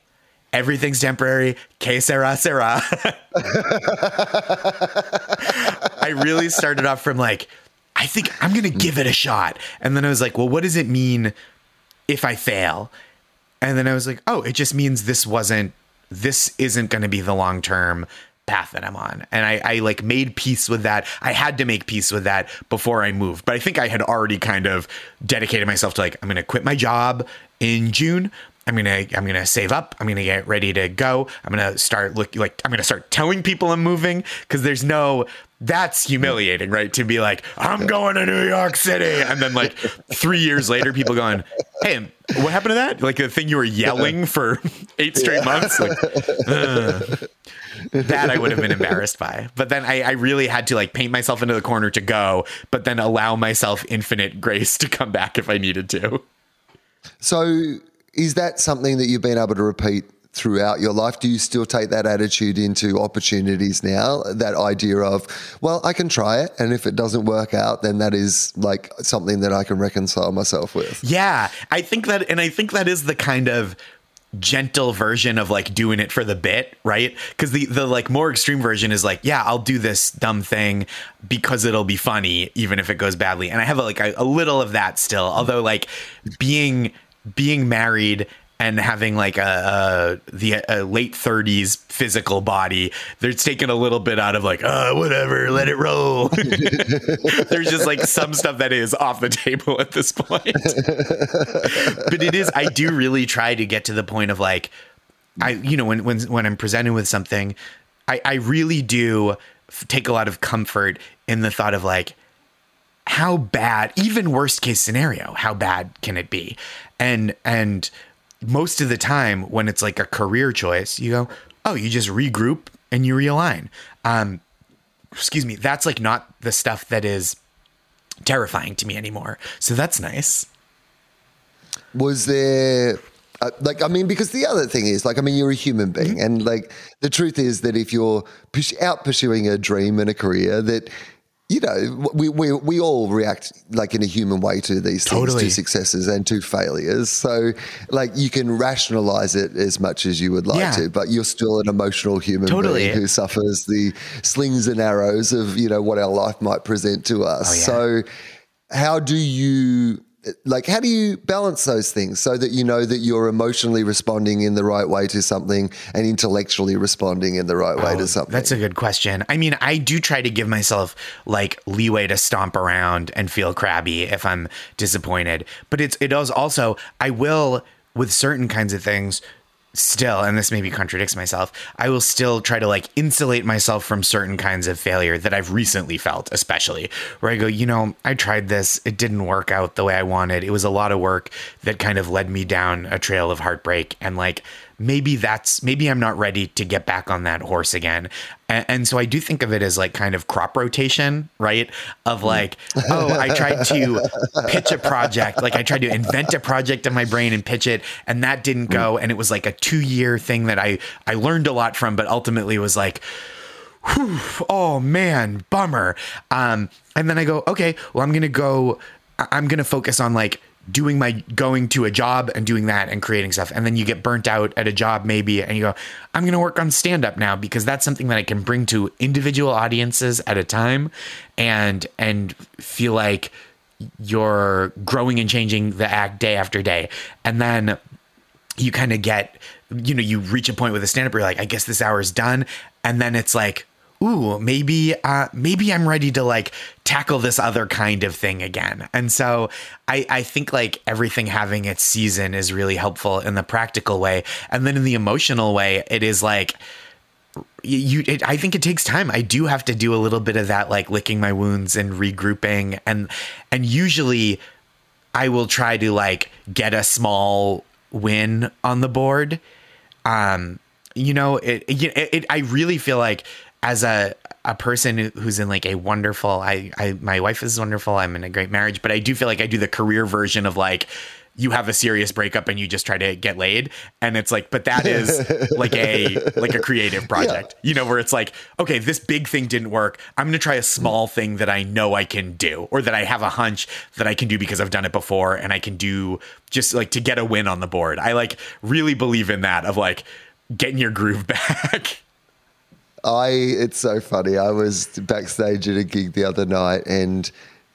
everything's temporary. Que sera, sera. I really started off from like, I think I'm going to give it a shot. And then I was like, well, what does it mean if I fail? And then I was like, oh, it just means this wasn't, this isn't going to be the long term path that I'm on. And I, I like made peace with that. I had to make peace with that before I moved. But I think I had already kind of dedicated myself to like, I'm going to quit my job in June. I'm gonna I'm gonna save up. I'm gonna get ready to go. I'm gonna start looking like I'm gonna start telling people I'm moving because there's no that's humiliating, right? To be like I'm going to New York City, and then like three years later, people going, "Hey, what happened to that? Like the thing you were yelling for eight straight months." Like, that I would have been embarrassed by. But then I, I really had to like paint myself into the corner to go, but then allow myself infinite grace to come back if I needed to. So, is that something that you've been able to repeat throughout your life? Do you still take that attitude into opportunities now? That idea of, well, I can try it. And if it doesn't work out, then that is like something that I can reconcile myself with. Yeah. I think that, and I think that is the kind of gentle version of like doing it for the bit, right? Because the the like more extreme version is like, yeah, I'll do this dumb thing because it'll be funny, even if it goes badly. And I have a, like a, a little of that still, although like being being married and having like a, a the a late 30s physical body there's taken a little bit out of like oh whatever let it roll. There's just like some stuff that is off the table at this point. But it is i do really try to get to the point of like i you know when when when i'm presented with something i i really do take a lot of comfort in the thought of like how bad even worst case scenario how bad can it be and and most of the time when it's like a career choice, you go, oh, you just regroup and you realign. Um, excuse me, that's like not the stuff that is terrifying to me anymore. So that's nice. Was there uh, like I mean, because the other thing is, like, I mean, you're a human being, mm-hmm. and like the truth is that if you're out pursuing a dream and a career, that you know, we, we, we all react like in a human way to these things, to successes and to failures. So, like, you can rationalize it as much as you would like yeah. to, but you're still an emotional human totally. being who suffers the slings and arrows of, you know, what our life might present to us. Oh, yeah. So, how do you like how do you balance those things so that you know that you're emotionally responding in the right way to something and intellectually responding in the right way to oh, something? that's a good question. I mean i do try to give myself like leeway to stomp around and feel crabby if i'm disappointed. But it's it does also i will with certain kinds of things still, and this maybe contradicts myself, I will still try to like insulate myself from certain kinds of failure that I've recently felt, especially where I go, you know, I tried this, it didn't work out the way I wanted. It was a lot of work that kind of led me down a trail of heartbreak. And like, maybe that's maybe I'm not ready to get back on that horse again. And, and, so I do think of it as like kind of crop rotation, right? Of like, oh, I tried to pitch a project, like I tried to invent a project in my brain and pitch it, and that didn't go. And it was like a two year thing that I I learned a lot from, but ultimately was like. Whew, oh man, bummer. Um, and then I go, okay, well, I'm gonna go. I'm gonna focus on like doing my going to a job and doing that and creating stuff. And then you get burnt out at a job maybe and you go i'm going to work on stand up now because that's something that i can bring to individual audiences at a time and and feel like you're growing and changing the act day after day. And then you kind of get you know you reach a point with a stand up where you're like i guess this hour is done. And then it's like ooh, maybe uh, maybe I'm ready to like tackle this other kind of thing again. And so I, I think like everything having its season is really helpful in the practical way. And then in the emotional way, it is like you it, i think it takes time i do have to do a little bit of that like licking my wounds and regrouping and and usually i will try to like get a small win on the board um you know it, it, it i really feel like as a a person who's in like a wonderful I, I my wife is wonderful i'm in a great marriage but i do feel like i do the career version of like you have a serious breakup and you just try to get laid. And it's like but that is like a like a creative project yeah. you know where it's like okay this big thing didn't work. I'm going to try a small thing that i know i can do or that i have a hunch that i can do because i've done it before and i can do just like to get a win on the board. I like really believe in that of like getting your groove back I it's so funny. I was backstage at a gig the other night and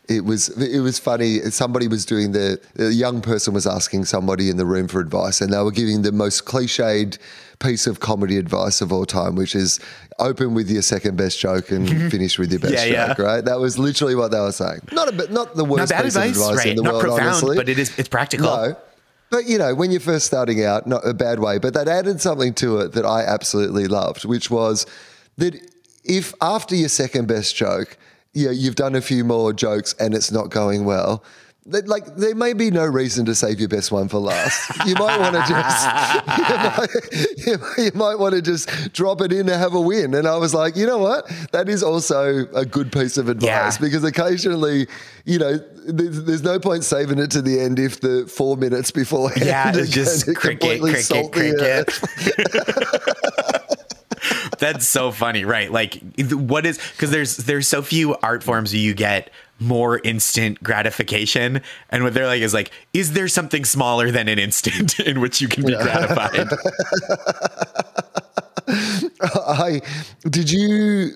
it was it was funny. Somebody was doing the a young person was asking somebody in the room for advice, and they were giving the most cliched piece of comedy advice of all time, which is open with your second best joke and mm-hmm. finish with your best yeah, joke. Yeah. Right? That was literally what they were saying. Not a bit, not the worst not piece advice, of advice right. in the not world, profound, honestly. but it is it's practical. No. But you know, when you're first starting out, not a bad way, but that added something to it that I absolutely loved, which was that if after your second best joke, you know, you've done a few more jokes and it's not going well, that, like there may be no reason to save your best one for last. You might want to just you might, you might, want to just drop it in and have a win. And I was like, you know what? That is also a good piece of advice Yeah. because occasionally, you know, there's, there's no point saving it to the end if the four minutes beforehand Yeah, it's just to cricket, cricket, cricket. That's so funny, right? Like, what is because there's there's so few art forms you get more instant gratification, and what they're like is like, is there something smaller than an instant in which you can be gratified? I did you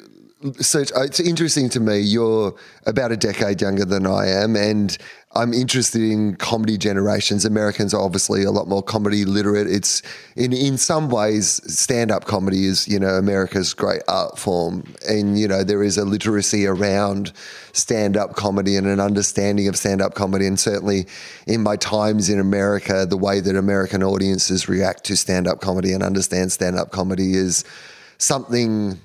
search? uh, It's interesting to me. You're about a decade younger than I am, and I'm interested in comedy generations. Americans are obviously a lot more comedy literate. It's in in some ways, stand up comedy is you know America's great art form, and you know there is a literacy around stand up comedy and an understanding of stand up comedy, and certainly in my times in America, the way that American audiences react to stand up comedy and understand stand up comedy is something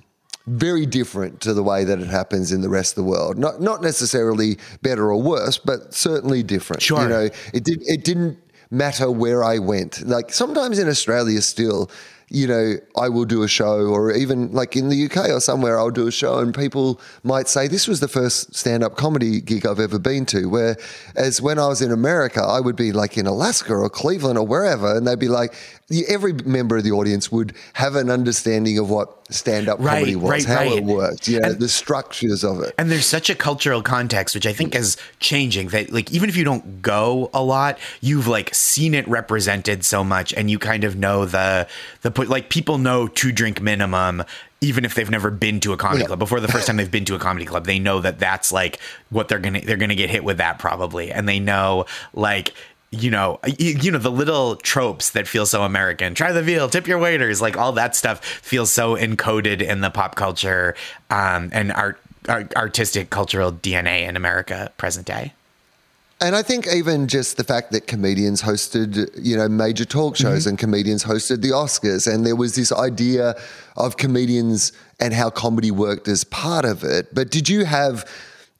very different to the way that it happens in the rest of the world. Not not necessarily better or worse, but certainly different. Sure. You know, it did it didn't matter where I went. Like sometimes in Australia still, you know, I will do a show or even like in the UK or somewhere I'll do a show and people might say this was the first stand-up comedy gig I've ever been to. Whereas when I was in America, I would be like in Alaska or Cleveland or wherever and they'd be like every member of the audience would have an understanding of what stand-up Right, comedy was, right, how right. it worked, yeah, And- the structures of it. and there's such a cultural context which i think is changing that like even if you don't go a lot you've like seen it represented so much and you kind of know the the put like people know two drink minimum even if they've never been to a comedy Yeah. club before the first time they've been to a comedy club they know that that's like what they're gonna they're gonna get hit with that probably and they know like you know, you, you know the little tropes that feel so American. Try the veal, tip your waiters, like all that stuff feels so encoded in the pop culture um, and art, art, artistic cultural DNA in America present day. And I think even just the fact that comedians hosted, you know, major talk Mm-hmm. shows and comedians hosted the Oscars, and there was this idea of comedians and how comedy worked as part of it. But did you have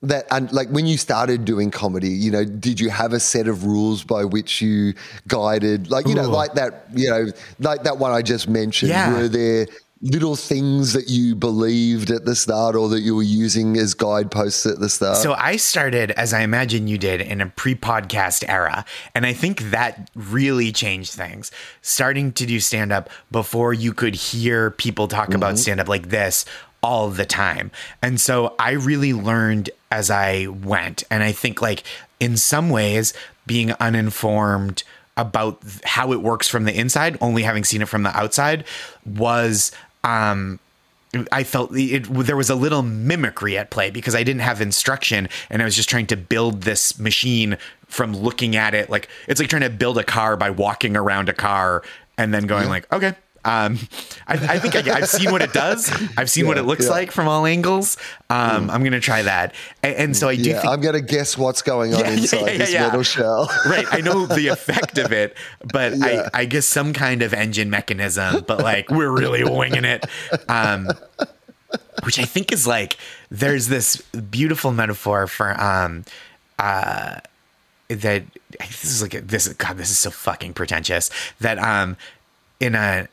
that, and like when you started doing comedy, you know, did you have a set of rules by which you guided, like, you know, like that, you know, like that one I just mentioned? Yeah. Were there little things that you believed at the start or that you were using as guideposts at the start? So I started, as I imagine you did, in a pre-podcast era, and I think that really changed things. Starting to do stand-up before you could hear people talk about mm-hmm. stand-up like this all the time, and so I really learned as I went. And I think, like in some ways, being uninformed about how it works from the inside, only having seen it from the outside, was um I felt it, there was a little mimicry at play because I didn't have instruction and I was just trying to build this machine from looking at it. Like it's like trying to build a car by walking around a car and then going like, okay, um, I, I think I, I've seen what it does. I've seen what it looks yeah. like from all angles. Um, I'm going to try that. And, and so I do yeah, think I'm going to guess what's going on Yeah, yeah, inside yeah, this yeah. metal shell. right. I know the effect of it, but Yeah. I, I guess some kind of engine mechanism, but like we're really winging it. Um, which I think is like there's this beautiful metaphor for um uh that this is like a, this is God, this is so fucking pretentious. That um in a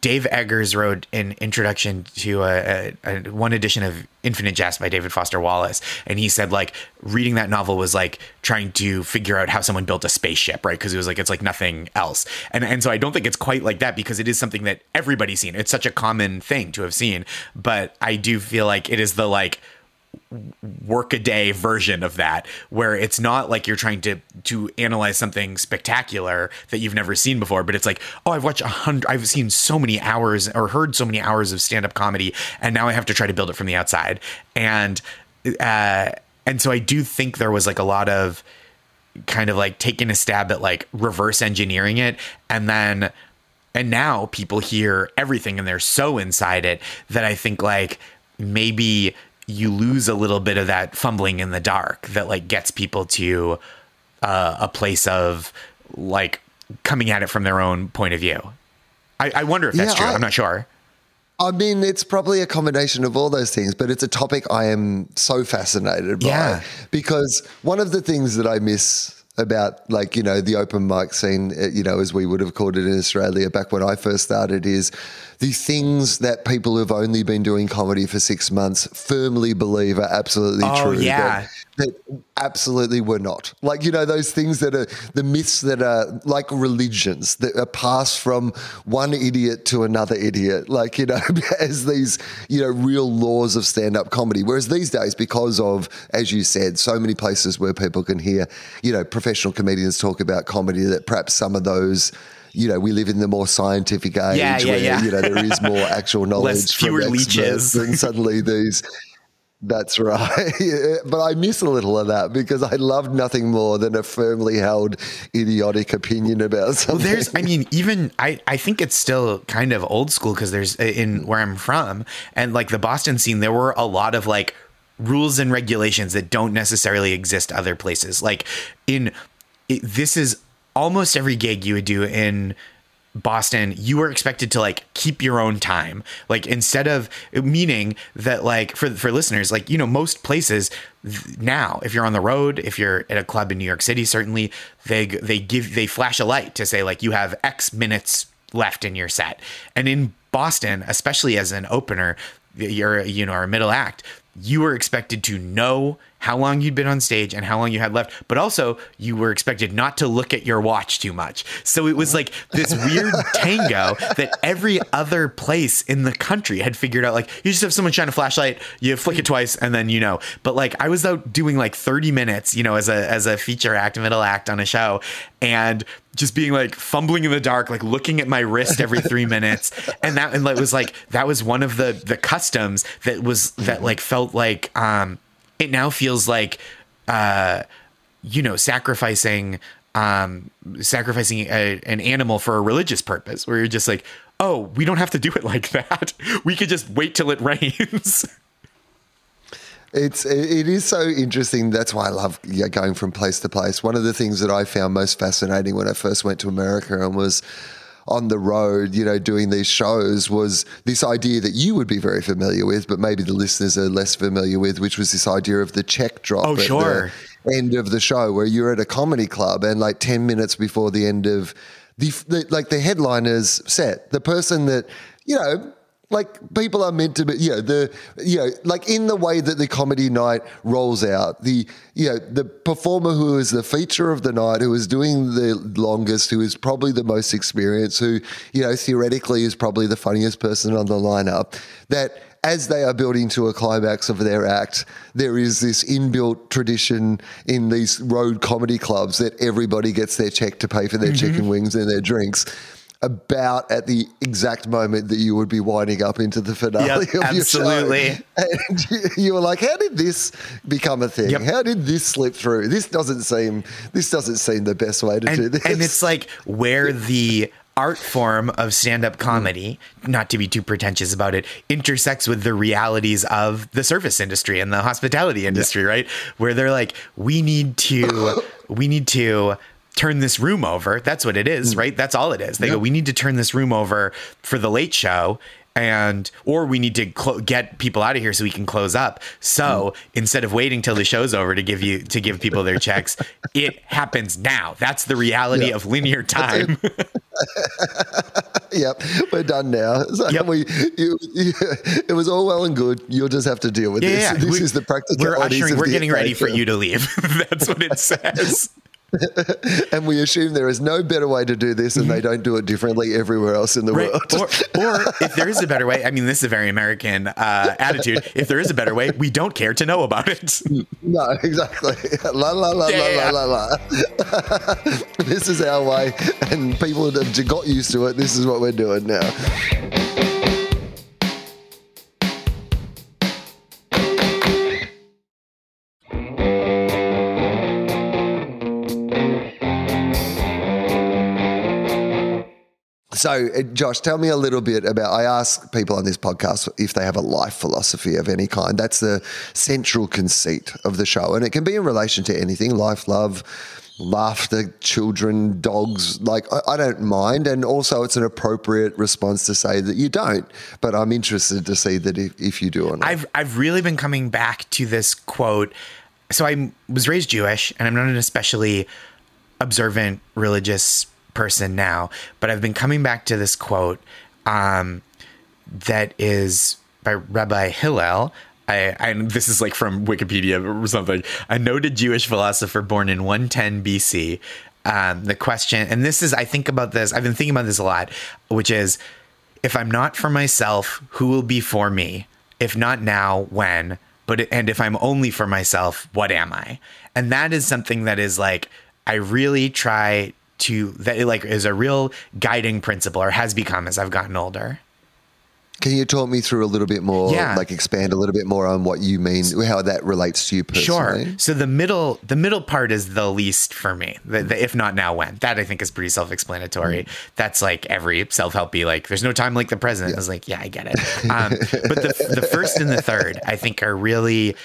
Dave Eggers wrote an introduction to a, a, a one edition of Infinite Jest by David Foster Wallace, and he said like reading that novel was like trying to figure out how someone built a spaceship, right? Because it was like it's like nothing else, and and so I don't think it's quite like that because it is something that everybody's seen. It's such a common thing to have seen, but I do feel like it is the like workaday version of that where it's not like you're trying to to analyze something spectacular that you've never seen before but it's like oh i've watched a hundred i've seen so many hours or heard so many hours of stand-up comedy and now i have to try to build it from the outside. And uh and so i do think there was like a lot of kind of like taking a stab at like reverse engineering it. And then and now people hear everything and they're so inside it that i think like maybe you lose a little bit of that fumbling in the dark that like gets people to uh, a place of like coming at it from their own point of view. I, I wonder if that's Yeah, true. I- i'm not sure. I mean, it's probably a combination of all those things, but it's a topic I am so fascinated by Yeah. because one of the things that I miss about like you know the open mic scene uh, you know as we would have called it in australia back when i first started is the things that people who've only been doing comedy for six months firmly believe are absolutely Oh, true yeah. that, that absolutely were not like you know those things that are the myths that are like religions that are passed from one idiot to another idiot like you know as these you know real laws of stand-up comedy whereas these days because of as you said so many places where people can hear you know professional comedians talk about comedy that perhaps some of those you know, we live in the more scientific age Yeah, yeah, where yeah. you know there is more actual knowledge, Less- fewer leeches. and suddenly these. That's right. But I miss a little of that because I loved nothing more than a firmly held idiotic opinion about Well, something. there's, I mean, even I, I think it's still kind of old school because there's in where I'm from and like the Boston scene, there were a lot of like rules and regulations that don't necessarily exist other places. Like in it, this is almost every gig you would do in Boston, you were expected to like keep your own time. Like instead of meaning that like for for listeners, like you know most places now, if you're on the road, if you're at a club in New York City, certainly they they give they flash a light to say like you have X minutes left in your set. And in Boston, especially as an opener, you're you know or a middle act, you were expected to know how long you'd been on stage and how long you had left, but also you were expected not to look at your watch too much. So it was like this weird tango that every other place in the country had figured out. Like you just have someone shine a flashlight, you flick it twice, and then you know. But like I was out doing like 30 minutes, you know, as a as a feature act, middle act on a show, and just being like fumbling in the dark, like looking at my wrist every three minutes, and that and like was like that was one of the the customs that was that like felt like um it now feels like uh you know sacrificing um sacrificing a, an animal for a religious purpose where you're just like oh we don't have to do it like that we could just wait till it rains It's it is so interesting. That's why I love going from place to place. One of the things that I found most fascinating when I first went to America and was on the road, you know, doing these shows was this idea that you would be very familiar with, but maybe the listeners are less familiar with, which was this idea of the check drop. Oh, at the sure. End of the show where you're at a comedy club and like ten minutes before the end of the, the like the headliner's set, the person that you know like people are meant to be you know the you know like in the way that the comedy night rolls out the you know the performer who is the feature of the night who is doing the longest who is probably the most experienced who you know theoretically is probably the funniest person on the lineup that as they are building to a climax of their act, there is this inbuilt tradition in these road comedy clubs that everybody gets their check to pay for their mm-hmm. chicken wings and their drinks. About at the exact moment that you would be winding up into the finale Yep, of your show. absolutely. And you- were like, how did this become a thing? Yep. How did this slip through? This doesn't seem this doesn't seem the best way to do this. and it's like where the art form of stand-up comedy not to be too pretentious about it intersects with the realities of the service industry and the hospitality industry right where they're like we need to we need to turn this room over that's what it is mm. right that's all it is they go we need to turn this room over for the late show and or we need to clo- get people out of here so we can close up so mm. instead of waiting till the show's over to give you to give people their checks it happens now that's the reality Yeah. of linear time Yep, we're done now. So Yep. we, you, you, it was all well and good. You'll just have to deal with yeah, this. yeah. This We- is the practicalities. we're ushering we're getting ready for you to leave that's what it says and we assume there is no better way to do this, and they don't do it differently everywhere else in the Right. world. Or, or if there is a better way, I mean, this is a very American uh, attitude. If there is a better way, we don't care to know about it. no, exactly. La la la Yeah, yeah, la la la la. this is our way, and people have got used to it. This is what we're doing now. So, uh, Josh, tell me a little bit about. I ask people on this podcast if they have a life philosophy of any kind. That's the central conceit of the show, and it can be in relation to anything life, love, laughter, children, dogs. Like, I, I don't mind. And also, it's an appropriate response to say that you don't. But I'm interested to see that if, if you do or not. I've I've really been coming back to this quote. So I was raised Jewish, and I'm not an especially observant religious person now, but I've been coming back to this quote um, that is by Rabbi Hillel. I, this is like from Wikipedia or something. A noted Jewish philosopher born in 110 BC. Um, the question, and this is, I think about this, I've been thinking about this a lot, which is if I'm not for myself, who will be for me? If not now, when? But, and if I'm only for myself, what am I? And that is something that is like, I really try to, that it like is a real guiding principle or has become as I've gotten older. Can you talk me through a little bit more, Yeah. like expand a little bit more on what you mean, how that relates to you personally? Sure. So the middle, the middle part is the least for me. The, the if not now, when that I think is pretty self-explanatory. That's like every self-helpy. Like, there's no time like the present. I was like, yeah, I get it. Um, but the the first and the third, I think, are really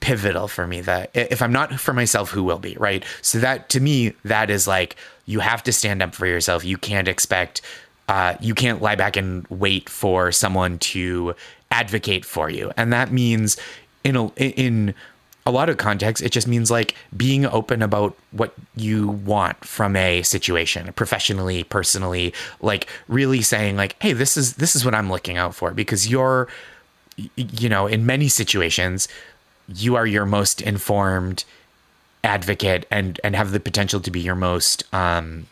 pivotal for me. That if I'm not for myself, who will be? Right. So that to me, that is like you have to stand up for yourself. You can't expect. Uh, you can't lie back and wait for someone to advocate for you, and that means in a in a lot of contexts, it just means like being open about what you want from a situation, professionally, personally, like really saying like, "Hey, this is this is what I'm looking out for," because you're, you know, in many situations, you are your most informed advocate and and have the potential to be your most um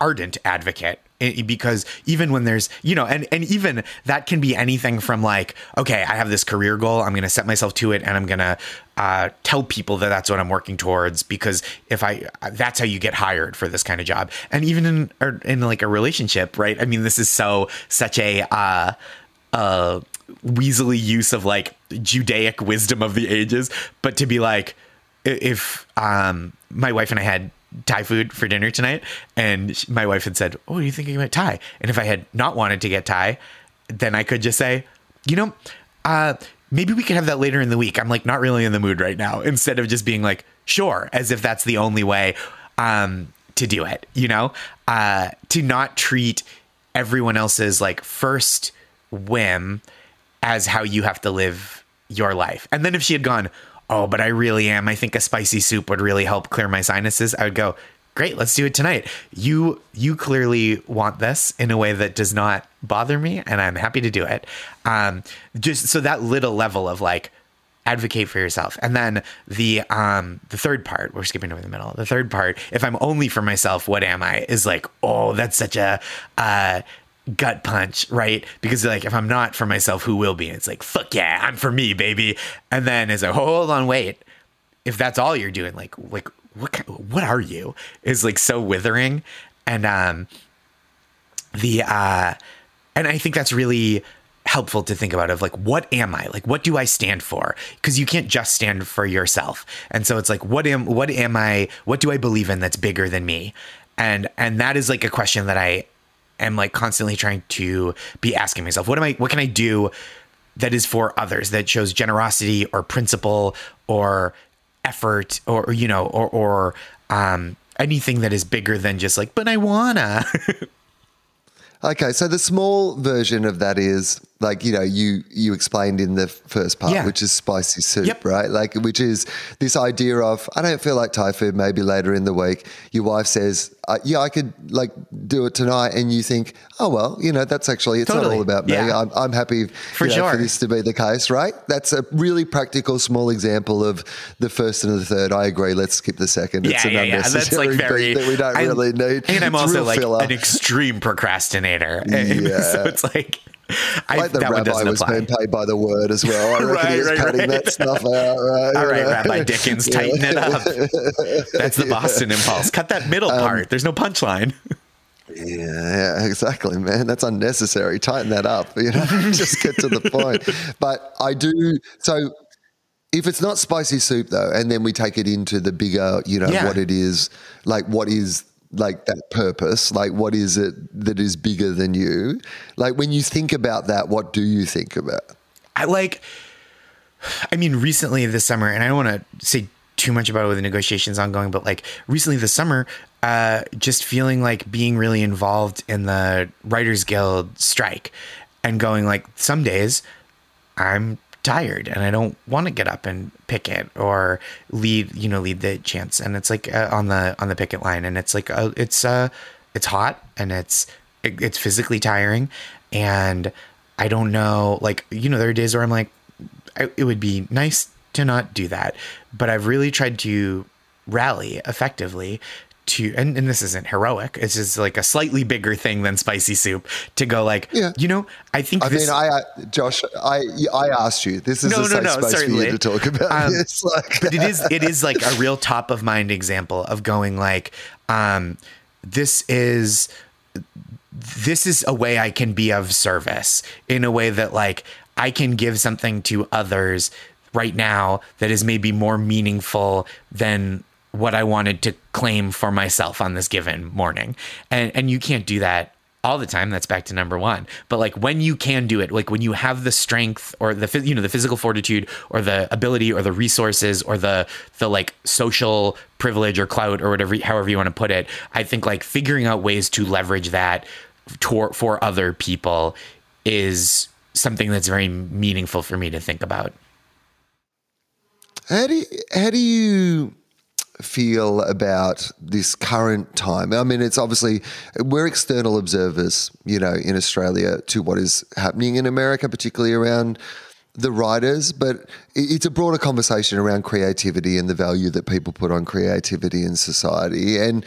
ardent advocate because even when there's you know and and even that can be anything from like okay i have this career goal i'm going to set myself to it and i'm going to uh, tell people that that's what i'm working towards because if i that's how you get hired for this kind of job. And even in in like a relationship right? I mean this is so such a uh uh weaselly use of like judaic wisdom of the ages but to be like if um my wife and I had Thai food for dinner tonight, and my wife had said, "Oh, are you thinking about Thai?" And if I had not wanted to get Thai, then I could just say, "You know, uh, maybe we could have that later in the week." I'm like not really in the mood right now. Instead of just being like, "Sure," as if that's the only way um, to do it. You know, uh, to not treat everyone else's like first whim as how you have to live your life. And then if she had gone, oh, but I really am, I think a spicy soup would really help clear my sinuses, I would go, great, let's do it tonight. You you clearly want this in a way that does not bother me, and I'm happy to do it. Um, just so that little level of like advocate for yourself and then the um the third part we're skipping over the middle the third part if i'm only for myself what am i is like oh that's such a uh gut punch right? Because like if i'm not for myself who will be? And it's like fuck yeah i'm for me baby. And then it's like hold on wait. If that's all you're doing like like what ki- what are you? Is like so withering. And um the uh and i think that's really helpful to think about of like what am i? Like what do i stand for? Because you can't just stand for yourself. And so it's like what am what am i what do i believe in that's bigger than me? And and that is like a question that i am like constantly trying to be asking myself what am i what can i do that is for others that shows generosity or principle or effort or, you know or or um anything that is bigger than just like but i wanna. Okay, so the small version of that is like you know you you explained in the first part, Yeah. which is spicy soup, Yep. right? Like which is this idea of I don't feel like Thai food. Maybe later in the week, your wife says, uh, "Yeah, I could like do it tonight," and you think, "Oh well, you know that's actually it's not all about me. Yeah. I'm, I'm happy For you know, for this to be the case, right?" That's a really practical small example of the first and the third. I agree. Let's skip the second. it's an That's unnecessary like very that we don't I'm- really need. And I'm It's also like filler. an extreme procrastinator. And Yeah. so it's like, I, like the that rabbi was apply. being paid by the word as well. I reckon Right, he was right, cutting right. that stuff out. Right, All right, know? Rabbi Dickens, Yeah. tighten it up. That's the Boston impulse. Cut that middle Um, part. There's no punchline. Yeah, yeah, exactly, man. That's unnecessary. Tighten that up. You know, just get to the point. But I do. So, if it's not spicy soup though, and then we take it into the bigger, you know, Yeah. what it is, like what is like that purpose, like what is it that is bigger than you? Like when you think about that, what do you think about? I like, I mean, recently this summer, and I don't want to say too much about it with the negotiations ongoing, but like recently this summer, uh, just feeling like being really involved in the Writers Guild strike and going like some days I'm tired and I don't want to get up and picket or lead, you know, lead the chants. And it's like uh, on the on the picket line, and it's like uh, it's uh it's hot and it's it, it's physically tiring, and I don't know, like you know, there are days where I'm like, I, it would be nice to not do that, but I've really tried to rally effectively to and, and this isn't heroic it's just like a slightly bigger thing than spicy soup to go like Yeah. you know i think I this, mean, I, uh, Josh, I, I asked you. This is No, a no, safe no, space for certainly. you to talk about Um, this. Like, but it is it is like a real top of mind example of going like um this is this is a way I can be of service in a way that like I can give something to others right now that is maybe more meaningful than what I wanted to claim for myself on this given morning. And and you can't do that all the time. That's back to number 1 but like when you can do it like when you have the strength or the you know the physical fortitude or the ability or the resources or the the like social privilege or clout or whatever however you want to put it i think like figuring out ways to leverage that tor- for other people is something that's very meaningful for me to think about. How do how do you feel about this current time? I mean, it's obviously we're external observers, you know, in Australia to what is happening in America, particularly around the writers, but it's a broader conversation around creativity and the value that people put on creativity in society. And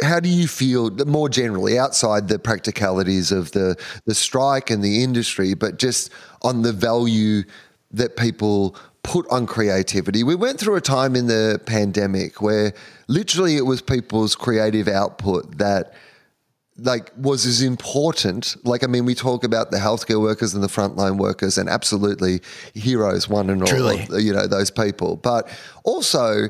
how do you feel more generally outside the practicalities of the the strike and the industry, but just on the value that people put on creativity? We went through a time in the pandemic where literally it was people's creative output that like was as important. Like, I mean, we talk about the healthcare workers and the frontline workers, and absolutely heroes, one and all, Truly. you know, those people. But also,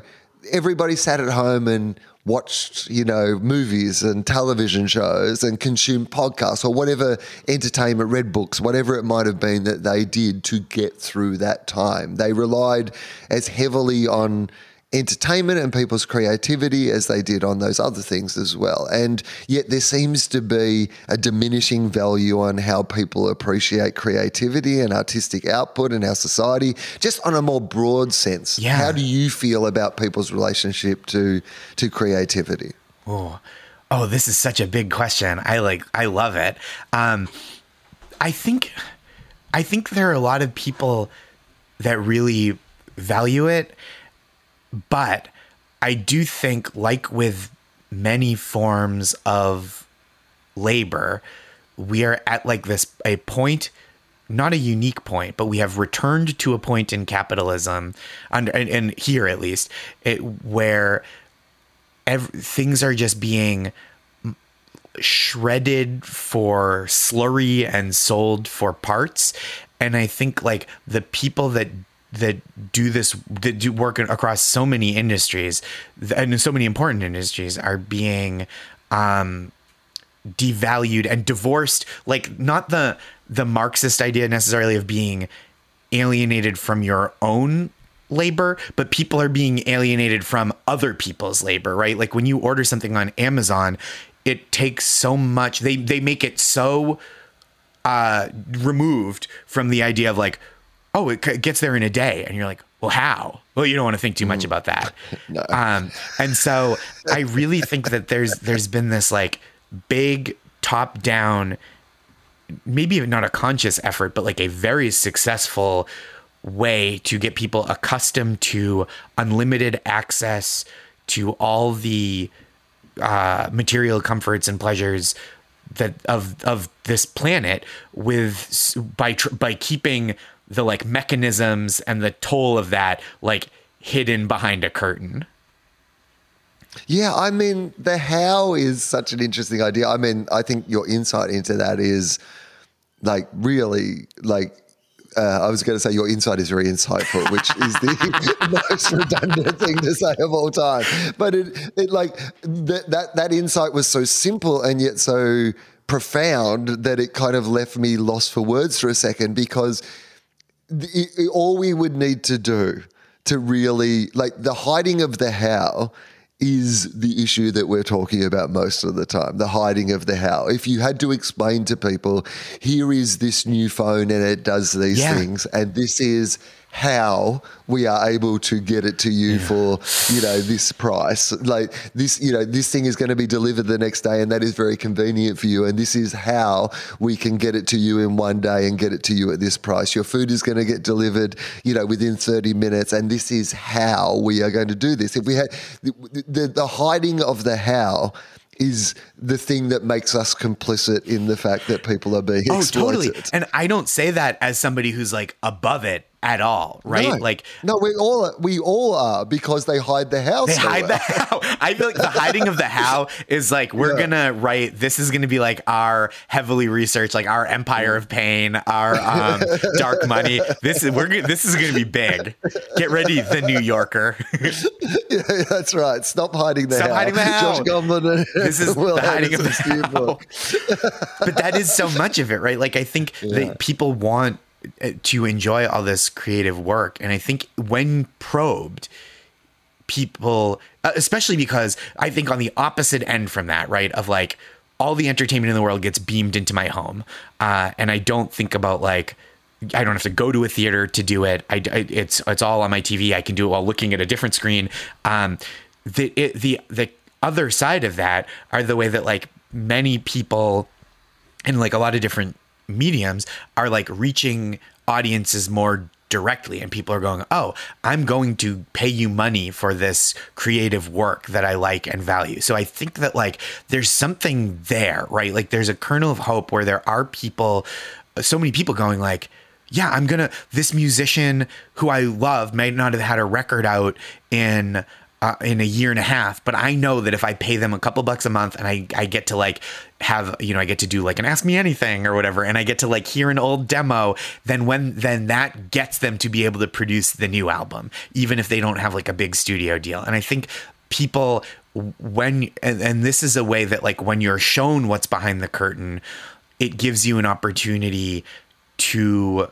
everybody sat at home and watched, you know, movies and television shows and consumed podcasts or whatever entertainment, read books, whatever it might have been that they did to get through that time. They relied as heavily on entertainment and people's creativity as they did on those other things as well. And yet there seems to be a diminishing value on how people appreciate creativity and artistic output in our society, just on a more broad sense. Yeah. How do you feel about people's relationship to to creativity? Oh, oh, this is such a big question. I like, I love it. Um, I think, I think there are a lot of people that really value it, but I do think, like with many forms of labor, we are at like this a point not a unique point but we have returned to a point in capitalism under and, and here at least it, where ev- things are just being shredded for slurry and sold for parts. And i think like the people that that do this that do work across so many industries and so many important industries are being um devalued and divorced. Like not the the marxist idea necessarily of being alienated from your own labor but people are being alienated from other people's labor right? Like when you order something on amazon it takes so much they they make it so uh removed from the idea of like oh it gets there in a day. And you're like well how? Well you don't want to think too much about that. Um and so i really think that there's there's been this like big top down maybe not a conscious effort but like a very successful way to get people accustomed to unlimited access to all the uh, material comforts and pleasures that of of this planet with by tr- by keeping the like mechanisms and the toll of that like hidden behind a curtain. Yeah, I mean, the how is such an interesting idea. I mean, I think your insight into that is like really like uh, I was going to say your insight is very insightful, which is the most redundant thing to say of all time. But it, it like that, that that insight was so simple and yet so profound that it kind of left me lost for words for a second because it- all we would need to do to really like the hiding of the how is the issue that we're talking about most of the time the hiding of the how. If you had to explain to people, here is this new phone and it does these Yeah. things, and this is how we are able to get it to you for you know this price like this you know this thing is going to be delivered the next day and that is very convenient for you and this is how we can get it to you in one day and get it to you at this price your food is going to get delivered you know within 30 minutes and this is how we are going to do this if we had the, the, the hiding of the how is the thing that makes us complicit in the fact that people are being Oh, exploited. totally. And I don't say that as somebody who's like above it at all, right? No. Like no, we all we all are because they hide the house. they hide the how. I feel like the hiding of the how is like we're Yeah. gonna write. This is gonna be like our heavily researched, like our Empire of Pain, our um, Dark Money. This is we're gonna- this is gonna be big. Get ready, the New Yorker. yeah, that's right. Stop hiding the Stop how. hiding the how. Josh This is Wil the hiding of the how. book. but that is so much of it, right? Like I think that people want to enjoy all this creative work, and I think when probed, people, uh, especially because I think on the opposite end from that, right, of like all the entertainment in the world gets beamed into my home, uh, and I don't think about like. I don't have to go to a theater to do it. I, I- it's it's all on my TV. I can do it while looking at a different screen. Um, the it, the the other side of that are the way that like many people and like a lot of different mediums are like reaching audiences more directly and people are going oh i'm going to pay you money for this creative work that i like and value. So i think that like there's something there right? Like there's a kernel of hope where there are people so many people going like yeah i'm gonna this musician who i love may not have had a record out in uh, in a year and a half, but I know that if I pay them a couple bucks a month and I, I get to like have, you know, I get to do like an ask me anything or whatever, and I get to like hear an old demo, then when, then that gets them to be able to produce the new album, even if they don't have like a big studio deal. And I think people, when, and, and this is a way that like when you're shown what's behind the curtain, it gives you an opportunity to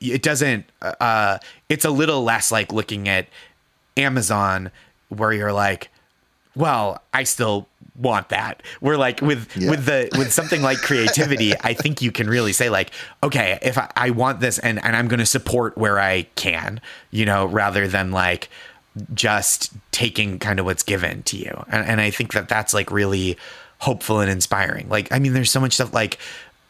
it doesn't uh it's a little less like looking at Amazon where you're like well I still want that. We're like with Yeah. with the with something like creativity I think you can really say like okay if I, I want this and and I'm going to support where I can you know rather than like just taking kind of what's given to you. And, and I think that that's like really hopeful and inspiring. Like I mean there's so much stuff like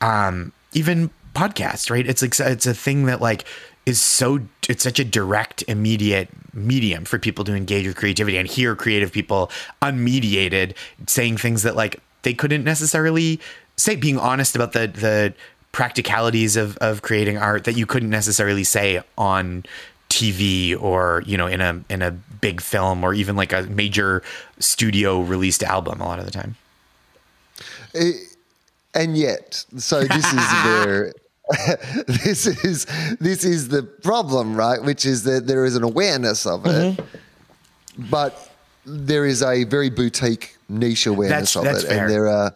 um even podcasts right? It's like it's a thing that like is so it's such a direct immediate medium for people to engage with creativity and hear creative people unmediated saying things that like they couldn't necessarily say being honest about the the practicalities of of creating art that you couldn't necessarily say on TV or you know in a in a big film or even like a major studio released album a lot of the time. Eh, and yet so this is where this is this is the problem right which is that there is an awareness of it Mm-hmm. but there is a very boutique niche awareness That's- of that's it fair. and there are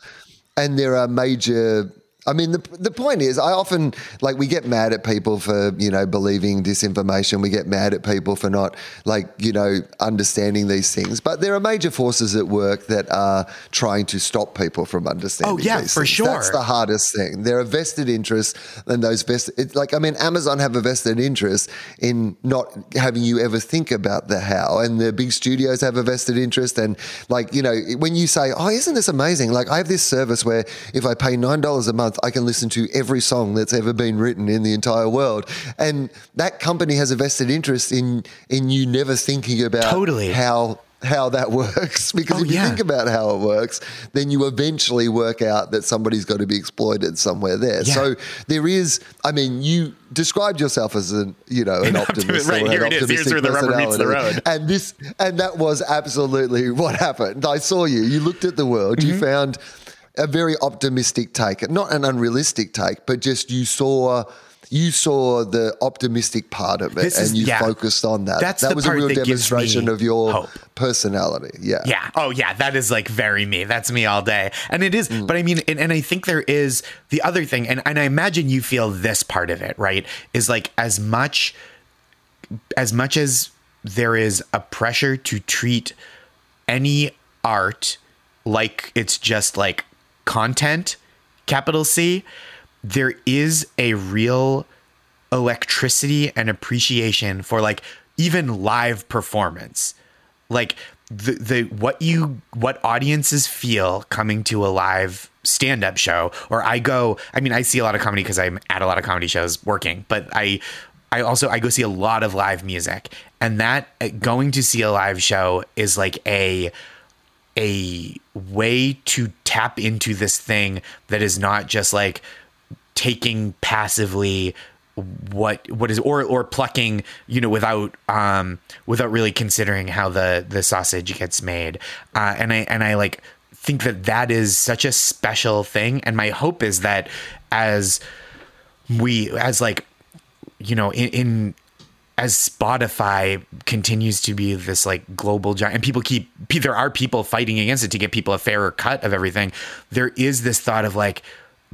and there are major I mean, the, the point is, I often like we get mad at people for you know believing disinformation. We get mad at people for not like you know understanding these things. But there are major forces at work that are trying to stop people from understanding. Oh, yeah, for things. sure. That's the hardest thing. There are vested interests, and those vested. It's like I mean, Amazon have a vested interest in not having you ever think about the how, and the big studios have a vested interest. And like you know, when you say, "Oh, isn't this amazing?" Like I have this service where if I pay nine dollars a month, I can listen to every song that's ever been written in the entire world, and that company has a vested interest in in you never thinking about Totally. how how that works because Oh, if you yeah. think about how it works then you eventually work out that somebody's got to be exploited somewhere there Yeah. so there is i mean you described yourself as an you know an, An optimist optimist, right, here it is. Here's where the rubber meets the road. and this and that was absolutely what happened i saw you you looked at the world Mm-hmm. you found a very optimistic take not an unrealistic take but just you saw you saw the optimistic part of it and you yeah. focused on that That's that the was a real demonstration of your hope. personality yeah Yeah. Oh, yeah. That is like very me. That's me all day. And it is, mm. but I mean, and, and I think there is the other thing, and, and I imagine you feel this part of it, right? Is like as much, as much as there is a pressure to treat any art like it's just like content, capital C, there is a real electricity and appreciation for like even live performance. Like the the what you what audiences feel coming to a live stand-up show or I go I mean I see a lot of comedy because I'm at a lot of comedy shows working, but I I also I go see a lot of live music and that uh, going to see a live show is like a a way to tap into this thing that is not just like taking passively what what is or or plucking you know without um without really considering how the the sausage gets made. Uh and i and i like think that that is such a special thing. And my hope is that as we as like you know in, in as Spotify continues to be this like global giant, and people keep there are people fighting against it to get people a fairer cut of everything. There is this thought of like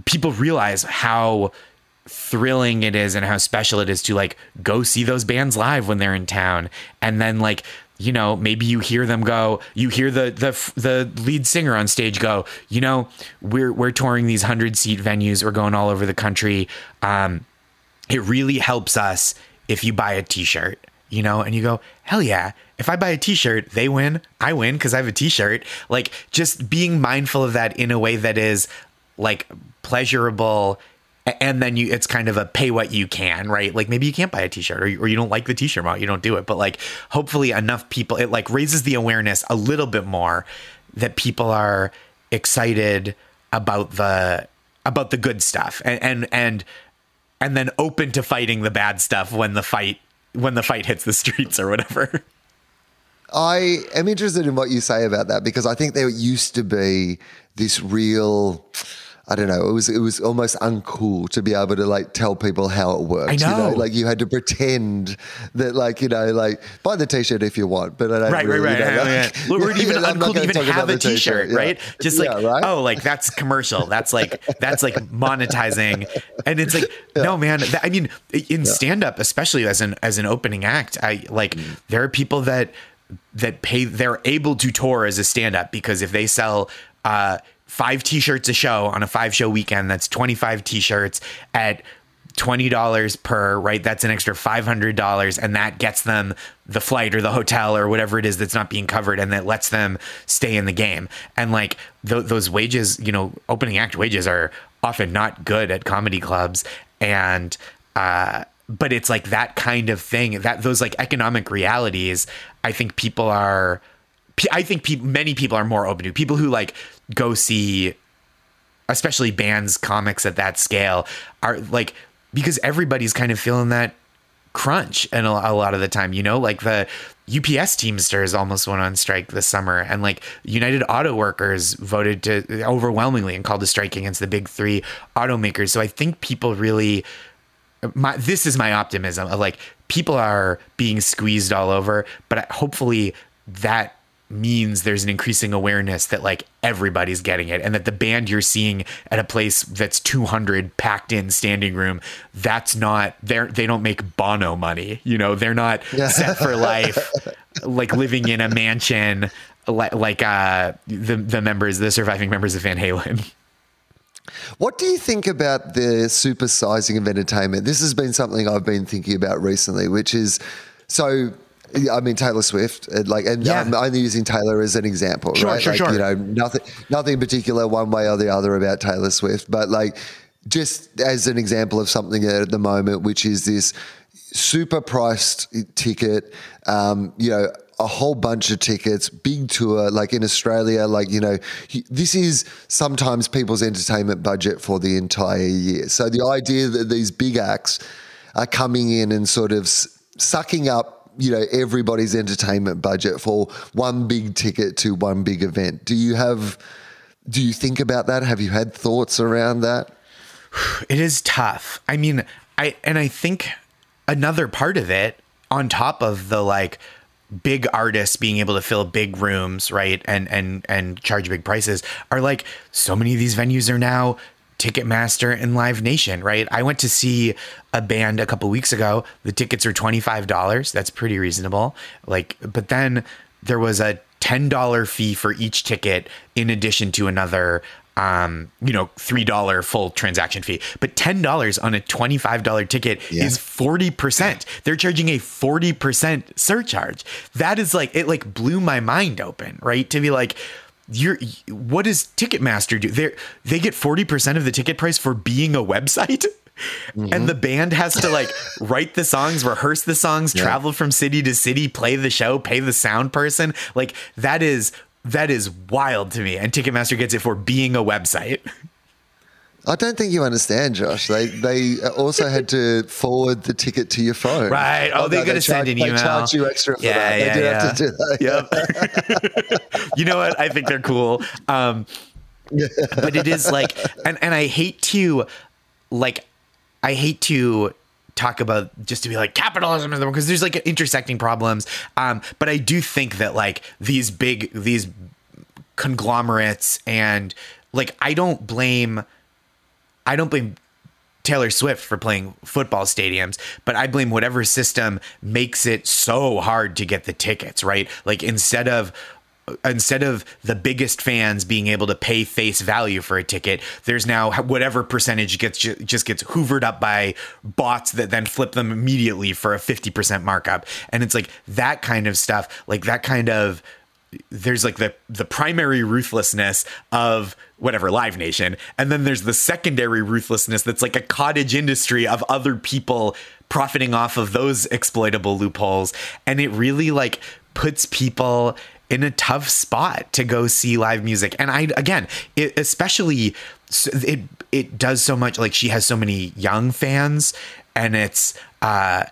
people realize how thrilling it is and how special it is to like go see those bands live when they're in town, and then like you know maybe you hear them go you hear the the the lead singer on stage go you know we're we're touring these 100 seat venues we're going all over the country um it really helps us if you buy a t-shirt, you know, and you go, hell yeah, if I buy a t-shirt, they win, I win because I have a t-shirt. Like just being mindful of that in a way that is like pleasurable and then you it's kind of a pay what you can right like maybe you can't buy a t-shirt or you, or you don't like the t-shirt amount you don't do it but like hopefully enough people it like raises the awareness a little bit more that people are excited about the about the good stuff and and and and then open to fighting the bad stuff when the fight when the fight hits the streets or whatever. I am interested in what you say about that because I think there used to be this real I don't know. It was it was almost uncool to be able to like tell people how it worked. I know. You know? Like you had to pretend that like you know like buy the t-shirt if you want, but I don't right, really, right, right, you know, yeah, like, yeah. We're even uncool to even have a t-shirt, yeah. right? Just like Yeah, right? oh, like that's commercial. That's like that's like monetizing, and it's like no man. That, I mean, in stand up, especially as an as an opening act, I like Mm. there are people that that pay. They're able to tour as a stand up because if they sell. uh five t-shirts a show on a five show weekend. That's 25 t-shirts at $20 per right? That's an extra $500 and that gets them the flight or the hotel or whatever it is that's not being covered and that lets them stay in the game. And like th- those wages you know opening act wages are often not good at comedy clubs and uh but it's like that kind of thing that those like economic realities i think people are I think pe- many people are more open to people who like go see, especially bands, comics at that scale are like because everybody's kind of feeling that crunch and a, a lot of the time, you know, like the UPS Teamsters almost went on strike this summer, and like United Auto Workers voted to overwhelmingly and called a strike against the big three automakers. So I think people really. My, this is my optimism of like people are being squeezed all over, but hopefully that means there's an increasing awareness that like everybody's getting it and that the band you're seeing at a place that's 200 packed in standing room that's not they're they don't make bono money you know they're not set for life like living in a mansion like, like uh the the members the surviving members of van halen What do you think about the supersizing of entertainment? This has been something I've been thinking about recently, which is so. I mean Taylor Swift, and like, and Yeah. I'm only using Taylor as an example, Sure, right? sure, like, sure. You know, nothing, nothing in particular, one way or the other about Taylor Swift, but like, just as an example of something at the moment, which is this super priced ticket, um, you know, a whole bunch of tickets, big tour, like in Australia, like, you know, he- this is sometimes people's entertainment budget for the entire year. So the idea that these big acts are coming in and sort of s- sucking up, you know, everybody's entertainment budget for one big ticket to one big event. Do you have, do you think about that? Have you had thoughts around that? it is tough. I mean, I and I think another part of it on top of the like big artists being able to fill big rooms, right? And and and charge big prices are like so many of these venues are now Ticketmaster and Live Nation, right? I went to see a band a couple weeks ago. The tickets are $25. That's pretty reasonable. Like but then there was a $10 fee for each ticket in addition to another um, you know, three dollar full transaction fee, but ten dollars on a twenty five dollar ticket yeah. is forty percent. They're charging a forty percent surcharge. That is like it. Like blew my mind open, right? To be like, you're what does Ticketmaster do? They they get forty percent of the ticket price for being a website. Mm-hmm. And the band has to like write the songs, rehearse the songs, yeah. travel from city to city, play the show, pay the sound person. Like that is that is wild to me. And Ticketmaster gets it for being a website. I don't think you understand, Josh. They they also had to forward the ticket to your phone. Right. Oh, they're going to send an email. They charge you extra for yeah, that. Yeah, they do yeah. have to do that. Yep. you know what? I think they're cool. Um, but it is like, and, and I hate to, like, I hate to talk about just to be like capitalism is the because there's like intersecting problems. Um, but I do think that like these big these conglomerates and like I don't blame I don't blame Taylor Swift for playing football stadiums, but I blame whatever system makes it so hard to get the tickets, right? Like instead of instead of the biggest fans being able to pay face value for a ticket, there's now whatever percentage gets just gets hoovered up by bots that then flip them immediately for a 50% markup. And it's like that kind of stuff, like that kind of there's like the the primary ruthlessness of whatever live nation and then there's the secondary ruthlessness that's like a cottage industry of other people profiting off of those exploitable loopholes and it really like puts people in a tough spot to go see live music. And I again, it, especially it it does so much like she has so many young fans and it's uh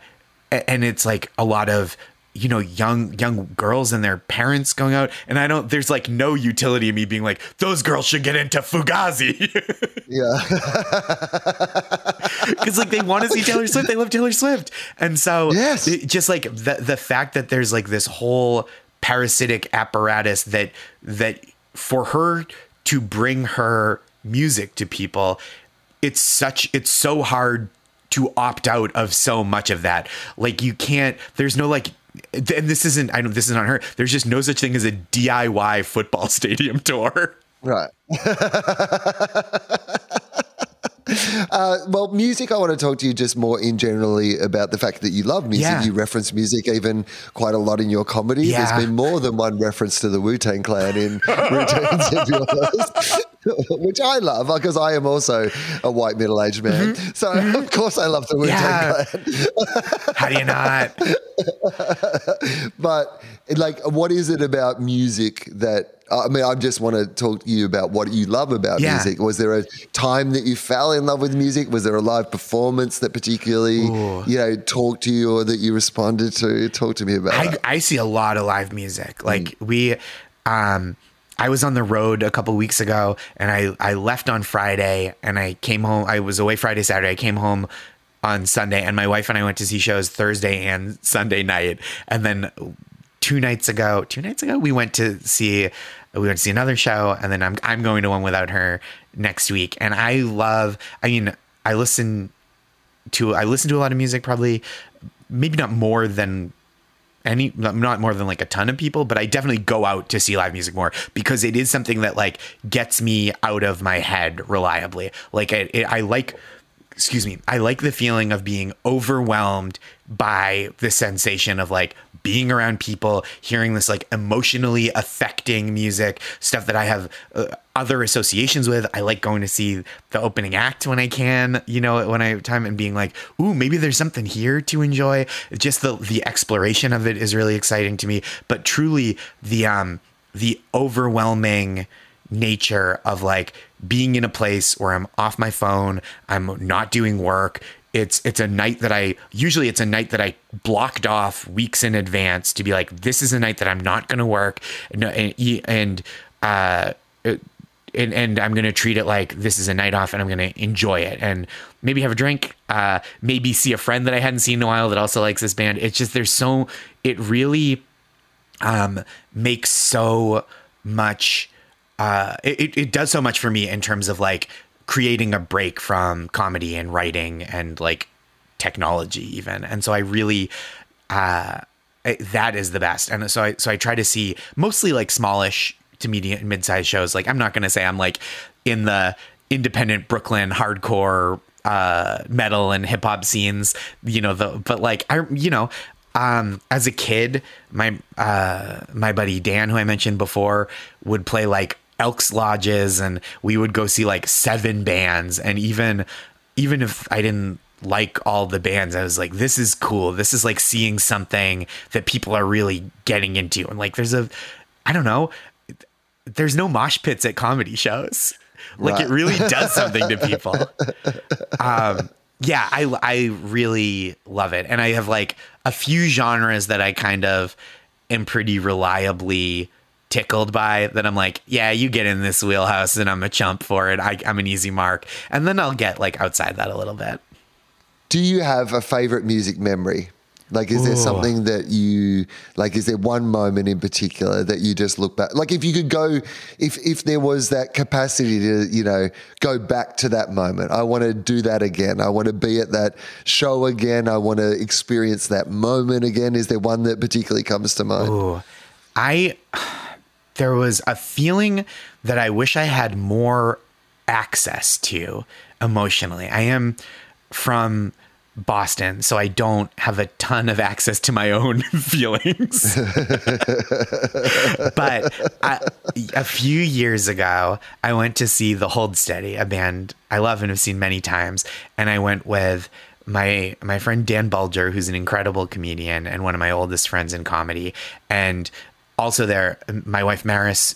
and it's like a lot of you know young young girls and their parents going out. And i don't there's like no utility in me being like those girls should get into fugazi. Yeah. Because like they want to see taylor swift. They love taylor swift. And so yes. it, just like the the fact that there's like this whole parasitic apparatus that that for her to bring her music to people it's such it's so hard to opt out of so much of that. Like you can't there's no like and this isn't i know this is not her there's just no such thing as a diy football stadium tour right Uh, well, music, I want to talk to you just more in generally about the fact that you love music. Yeah. You reference music even quite a lot in your comedy. Yeah. There's been more than one reference to the Wu Tang Clan in routines of yours. which I love because I am also a white middle aged man. Mm-hmm. So, mm-hmm. of course, I love the Wu Tang yeah. Clan. How do you not? but, like, what is it about music that I mean, I just want to talk to you about what you love about yeah. music. Was there a time that you fell in love with music? Was there a live performance that particularly, Ooh. you know, talked to you or that you responded to? Talk to me about I. I see a lot of live music. Like mm. we, um, I was on the road a couple weeks ago and I, I left on Friday and I came home. I was away Friday, Saturday. I came home on Sunday and my wife and I went to see shows Thursday and Sunday night. And then two nights ago, two nights ago, we went to see, we went to see another show and then I'm, I'm going to one without her next week. And I love, I mean, I listen to, I listen to a lot of music, probably maybe not more than any not more than like a ton of people but i definitely go out to see live music more because it is something that like gets me out of my head reliably. Like it, it, i like excuse me i like the feeling of being overwhelmed by the sensation of like being around people, hearing this like emotionally affecting music, stuff that I have uh, other associations with. I like going to see the opening act when I can, you know, when I have time and being like, ooh, maybe there's something here to enjoy. Just the the exploration of it is really exciting to me. But truly the um the overwhelming nature of like being in a place where I'm off my phone, I'm not doing work, it's it's a night that I usually it's a night that I blocked off weeks in advance to be like this is a night that I'm not going to work and and uh and, and I'm going to treat it like this is a night off and I'm going to enjoy it and maybe have a drink uh maybe see a friend that I hadn't seen in a while that also likes this band. It's just there's so it really um makes so much uh it, it does so much for me in terms of like creating a break from comedy and writing and like technology even and so i really uh I, that is the best. And so I so I try to see mostly like smallish to medium mid-sized shows. Like I'm not going to say I'm like in the independent Brooklyn hardcore uh metal and hip hop scenes, you know, the but like I you know, um as a kid, my uh my buddy Dan who I mentioned before would play like Elks lodges and we would go see like seven bands. And even even if I didn't like all the bands i was like this is cool. This is like seeing something that people are really getting into. And like there's a i don't know there's no mosh pits at comedy shows. Like right. it really does something to people. Um yeah i i really love it. And i have like a few genres that i kind of am pretty reliably tickled by that I'm like, yeah, you get in this wheelhouse and I'm a chump for it. I, am an easy mark. And then I'll get like outside that a little bit. Do you have a favorite music memory? Like, is Ooh. there something that you like? Is there one moment in particular that you just look back? Like, if you could go, if if there was that capacity to, you know, go back to that moment, I want to do that again. I want to be at that show again. I want to experience that moment again. Is there one that particularly comes to mind? Ooh, I there was a feeling that I wish I had more access to emotionally. I am from Boston, so I don't have a ton of access to my own feelings. but I, a few years ago, I went to see The Hold Steady, a band I love and have seen many times, and I went with my my friend Dan Boulger, who's an incredible comedian and one of my oldest friends in comedy, and also there my wife maris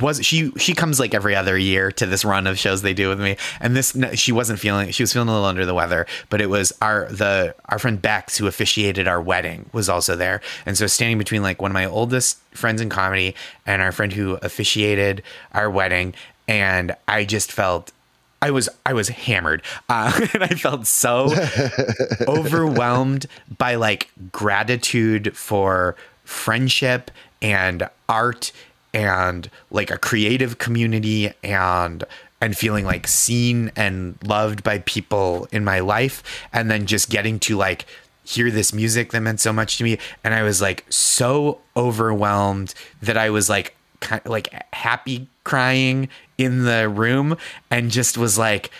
was she she comes like every other year to this run of shows they do with me. And this she wasn't feeling she was feeling a little under the weather but it was our the our friend bex who officiated our wedding was also there. And so standing between like one of my oldest friends in comedy and our friend who officiated our wedding and i just felt I was I was hammered, uh, and I felt so overwhelmed by like gratitude for friendship and art and like a creative community and and feeling like seen and loved by people in my life. And then just getting to like hear this music that meant so much to me. And I was like so overwhelmed that I was like kind of like happy crying in the room and just was like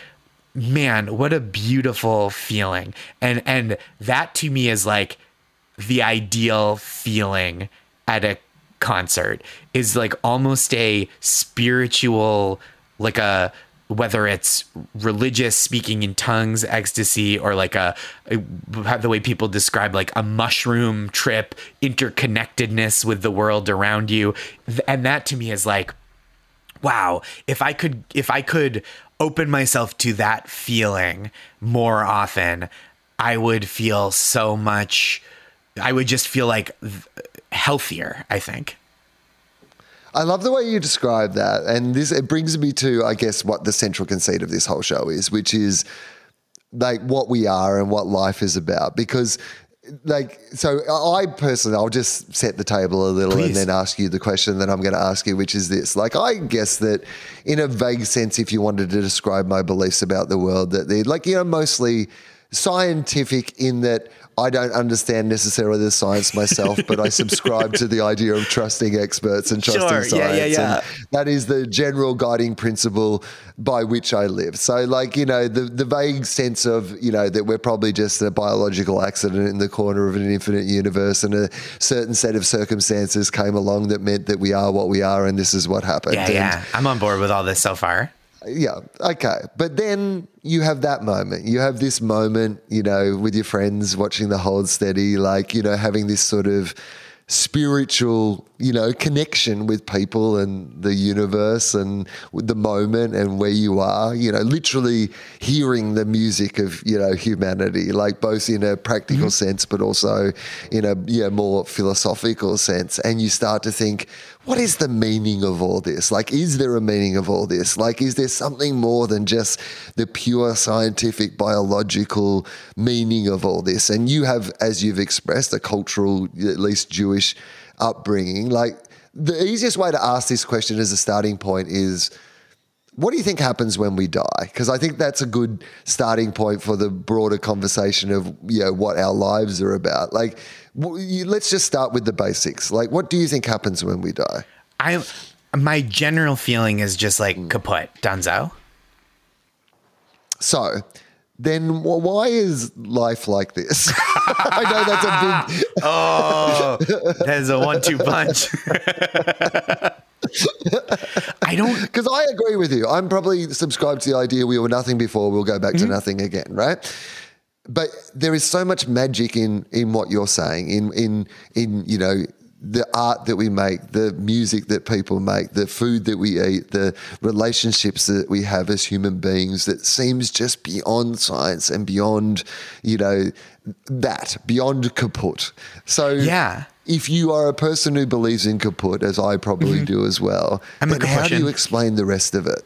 man what a beautiful feeling. And and that to me is like the ideal feeling at a concert is like almost a spiritual like a whether it's religious speaking in tongues ecstasy or like a, a, the way people describe like a mushroom trip interconnectedness with the world around you. And that to me is like wow if i could if i could open myself to that feeling more often i would feel so much I would just feel like healthier, I think. I love the way you describe that. And this it brings me to, I guess, what the central conceit of this whole show is, which is like what we are and what life is about. Because like so I personally I'll just set the table a little Please. and then ask you the question that I'm going to ask you which is this like I guess that in a vague sense if you wanted to describe my beliefs about the world that they're like you know mostly scientific in that I don't understand necessarily the science myself, but I subscribe to the idea of trusting experts and trusting sure, science. Yeah, yeah, yeah. And that is the general guiding principle by which I live. So, like, you know, the, the vague sense of, you know, that we're probably just a biological accident in the corner of an infinite universe and a certain set of circumstances came along that meant that we are what we are and this is what happened. Yeah, and yeah. I'm on board with all this so far yeah, okay. But then you have that moment. You have this moment, you know, with your friends watching the hold steady, like, you know, having this sort of spiritual, you know, connection with people and the universe and with the moment and where you are, you know, literally hearing the music of, you know, humanity, like both in a practical mm-hmm. sense, but also in a yeah, more philosophical sense. And you start to think, what is the meaning of all this? Like, is there a meaning of all this? Like, is there something more than just the pure scientific, biological meaning of all this? And you have, as you've expressed, a cultural, at least Jewish upbringing. Like, the easiest way to ask this question as a starting point is, what do you think happens when we die? Because I think that's a good starting point for the broader conversation of you know what our lives are about. Like, Well, you- let's just start with the basics. Like, what do you think happens when we die? I my general feeling is just like mm. kaput, Dunzo. So, then why is life like this? I know that's a big. Oh, that is a one-two punch. I don't. Because I agree with you. I'm probably subscribed to the idea we were nothing before, we'll go back to mm-hmm. nothing again, right? But there is so much magic in in what you're saying, in in in you know the art that we make, the music that people make, the food that we eat, the relationships that we have as human beings that seems just beyond science and beyond, you know, that, beyond kaput. So Yeah. if you are a person who believes in kaput, as I probably mm-hmm. do as well, I'm then how do you explain the rest of it?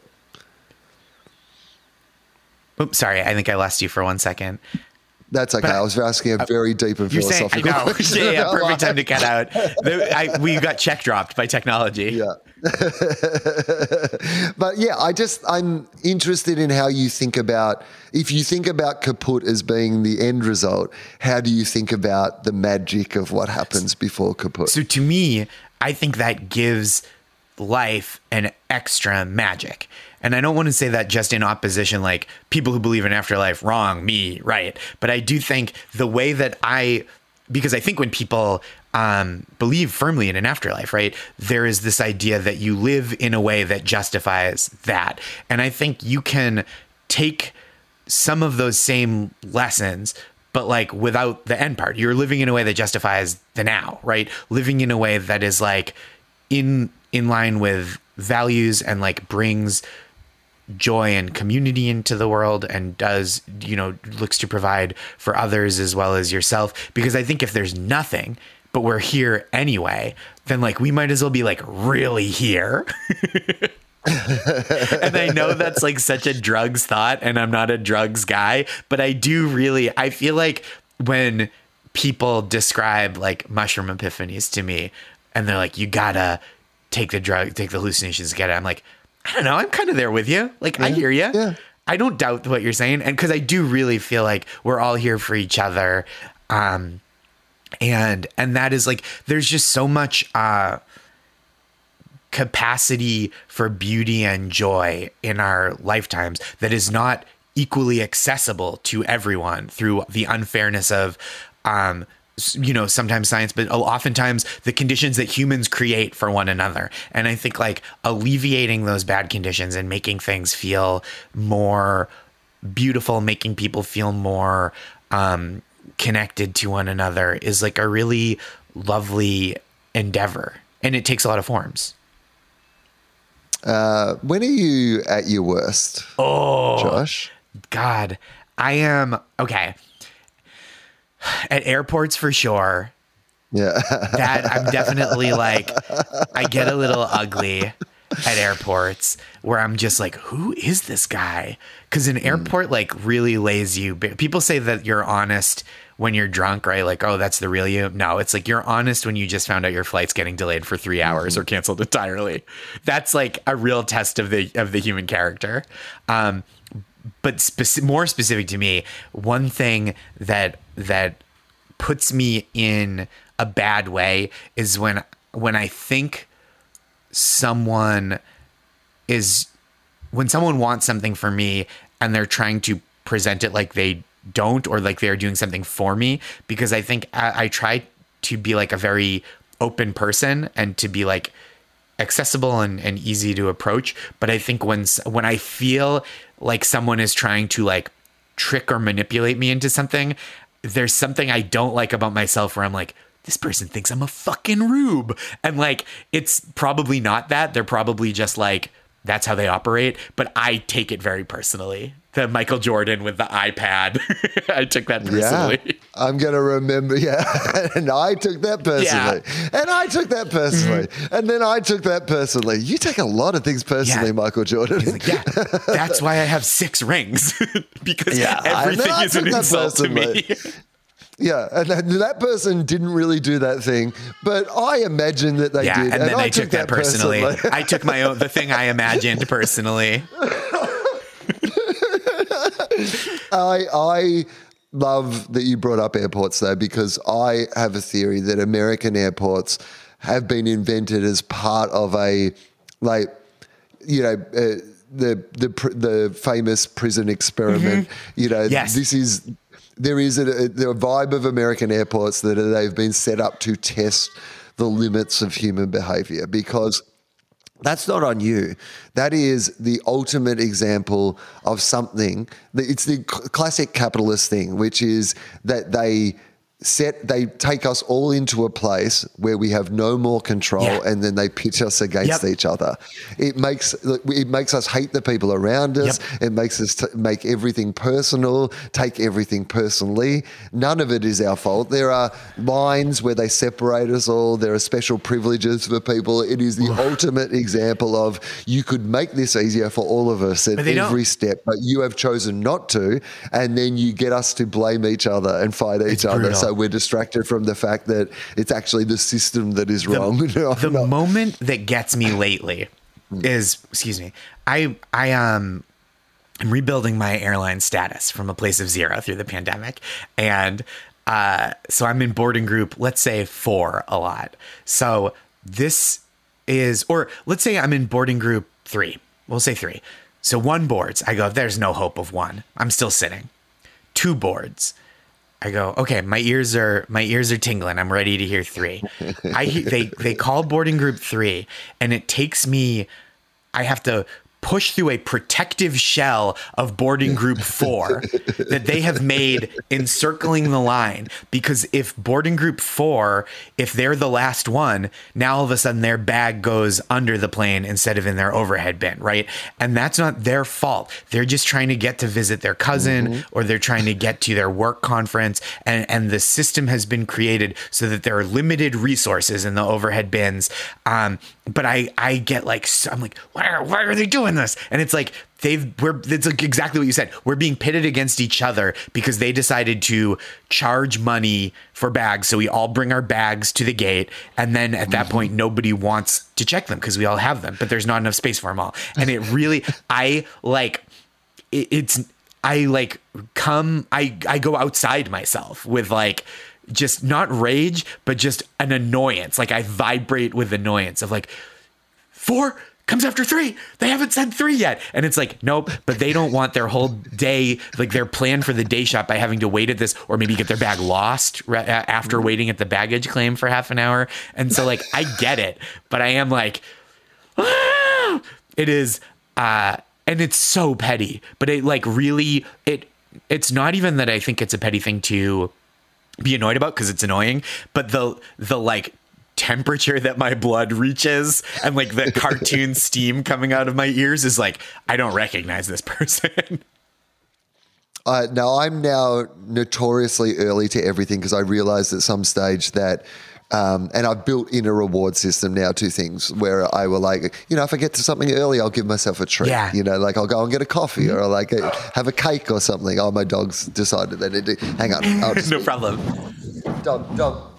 Oops, sorry. I think I lost you for one second. That's okay. But- I was asking a very deep and You're saying, philosophical question. Yeah, yeah, perfect time to cut out. The- I, we got check dropped by technology. Yeah. but yeah, I just I'm interested in how you think about if you think about kaput as being the end result, how do you think about the magic of what happens before kaput? So to me, I think that gives life an extra magic. And I don't want to say that just in opposition, like people who believe in afterlife, wrong, me, right. But I do think the way that I, because I think when people um, believe firmly in an afterlife, right, there is this idea that you live in a way that justifies that. And I think you can take some of those same lessons but like without the end part you're living in a way that justifies the now right living in a way that is like in in line with values and like brings joy and community into the world and does you know looks to provide for others as well as yourself because i think if there's nothing but we're here anyway then like we might as well be like really here and I know that's like such a drugs thought, and I'm not a drugs guy, but I do really, I feel like when people describe like mushroom epiphanies to me, and they're like, you gotta take the drug, take the hallucinations get it. I'm like, I don't know, I'm kind of there with you. Like, I hear you. yeah. I don't doubt what you're saying. And because I do really feel like we're all here for each other. Um, and, and that is like, there's just so much, uh, capacity for beauty and joy in our lifetimes that is not equally accessible to everyone through the unfairness of um you know sometimes science but oftentimes the conditions that humans create for one another and i think like alleviating those bad conditions and making things feel more beautiful making people feel more um connected to one another is like a really lovely endeavor and it takes a lot of forms Uh, when are you at your worst? Oh, Josh. God, I am okay. At airports for sure. Yeah. That I'm definitely like I get a little ugly at airports where I'm just like, who is this guy? Because an airport like really lays you. People say that you're honest when you're drunk, right? Like, oh, that's the real you. No, it's like you're honest when you just found out your flight's getting delayed for three hours or canceled entirely. That's like a real test of the of the human character. Um, but speci- more specific to me, one thing that that puts me in a bad way is when when I think someone is when someone wants something for me and they're trying to present it like they don't or like they're doing something for me because I think I, I try to be like a very open person and to be like accessible and, and easy to approach. But i think when when i feel like someone is trying to like trick or manipulate me into something there's something i don't like about myself where i'm like this person thinks i'm a fucking rube. And like it's probably not that. They're probably just like that's how they operate. But i take it very personally the michael jordan with the ipad i took that Yeah, personally I'm going to remember. Yeah. and I took that personally. Yeah. And I took that mm-hmm. personally. And then I took that personally. You take a lot of things personally, Yeah. Michael Jordan. Like, yeah, that's why I have six rings because Yeah, I- everything I is an took insult to me. Yeah, and that, person didn't really do that thing, but I imagine that they yeah, did, and then I, took that personally. I took my own the thing I imagined personally. I, I, love that you brought up airports though, because I have a theory that American airports have been invented as part of a like you know. Uh, the the the famous prison experiment. You know, Yes. this is there is a, a, the vibe of American airports that they've been set up to test the limits of human behavior because that's not on you. That is the ultimate example of something. It's the classic capitalist thing, which is that they set they take us all into a place where we have no more control Yeah. and then they pitch us against Yep. each other it makes it makes us hate the people around us Yep. it makes us t- make everything personal take everything personally none of it is our fault there are lines where they separate us all there are special privileges for people it is the ultimate example of you could make this easier for all of us at they don't- every step but you have chosen not to and then you get us to blame each other and fight each other brutal. So we're distracted from the fact that it's actually the system that is wrong. The Not- moment that gets me lately is excuse me i i um i'm rebuilding my airline status from a place of zero through the pandemic. And uh so i'm in boarding group let's say four a lot. So this is or let's say i'm in boarding group three we'll say three. So one boards i go there's no hope of one. I'm still sitting. Two boards I go, okay, my ears are my ears are tingling. I'm ready to hear three. I they they call boarding group three, and it takes me. I have to push through a protective shell of boarding group four that they have made encircling the line. Because if boarding group four if they're the last one now all of a sudden their bag goes under the plane instead of in their overhead bin right? And that's not their fault. They're just trying to get to visit their cousin or they're trying to get to their work conference. And and the system has been created so that there are limited resources in the overhead bins. Um but i i get like i'm like why are, why are they doing this? And it's like they've we're it's like exactly what you said. We're being pitted against each other because they decided to charge money for bags. So we all bring our bags to the gate. And then at that point nobody wants to check them because we all have them but there's not enough space for them all. And it really i like it, it's I like come I I go outside myself with like just not rage but just an annoyance. Like I vibrate with annoyance of like four comes after three. They haven't said three yet. And it's like nope but they don't want their whole day like their plan for the day shop by having to wait at this or maybe get their bag lost ra- after waiting at the baggage claim for half an hour. And so like I get it but I am like "Ah!" it is uh and it's so petty but it like really it it's not even that i think it's a petty thing to be annoyed about because it's annoying but the the like temperature that my blood reaches and like the cartoon steam coming out of my ears is like i don't recognize this person Uh, now I'm now notoriously early to everything because I realized at some stage that. Um, and I've built in a reward system now to things where I will like, you know, if I get to something early, I'll give myself a treat. Yeah. You know, like I'll go and get a coffee or like a, have a cake or something. Oh, my dog's decided they need to. Hang on. I'll just, no problem dog, dog.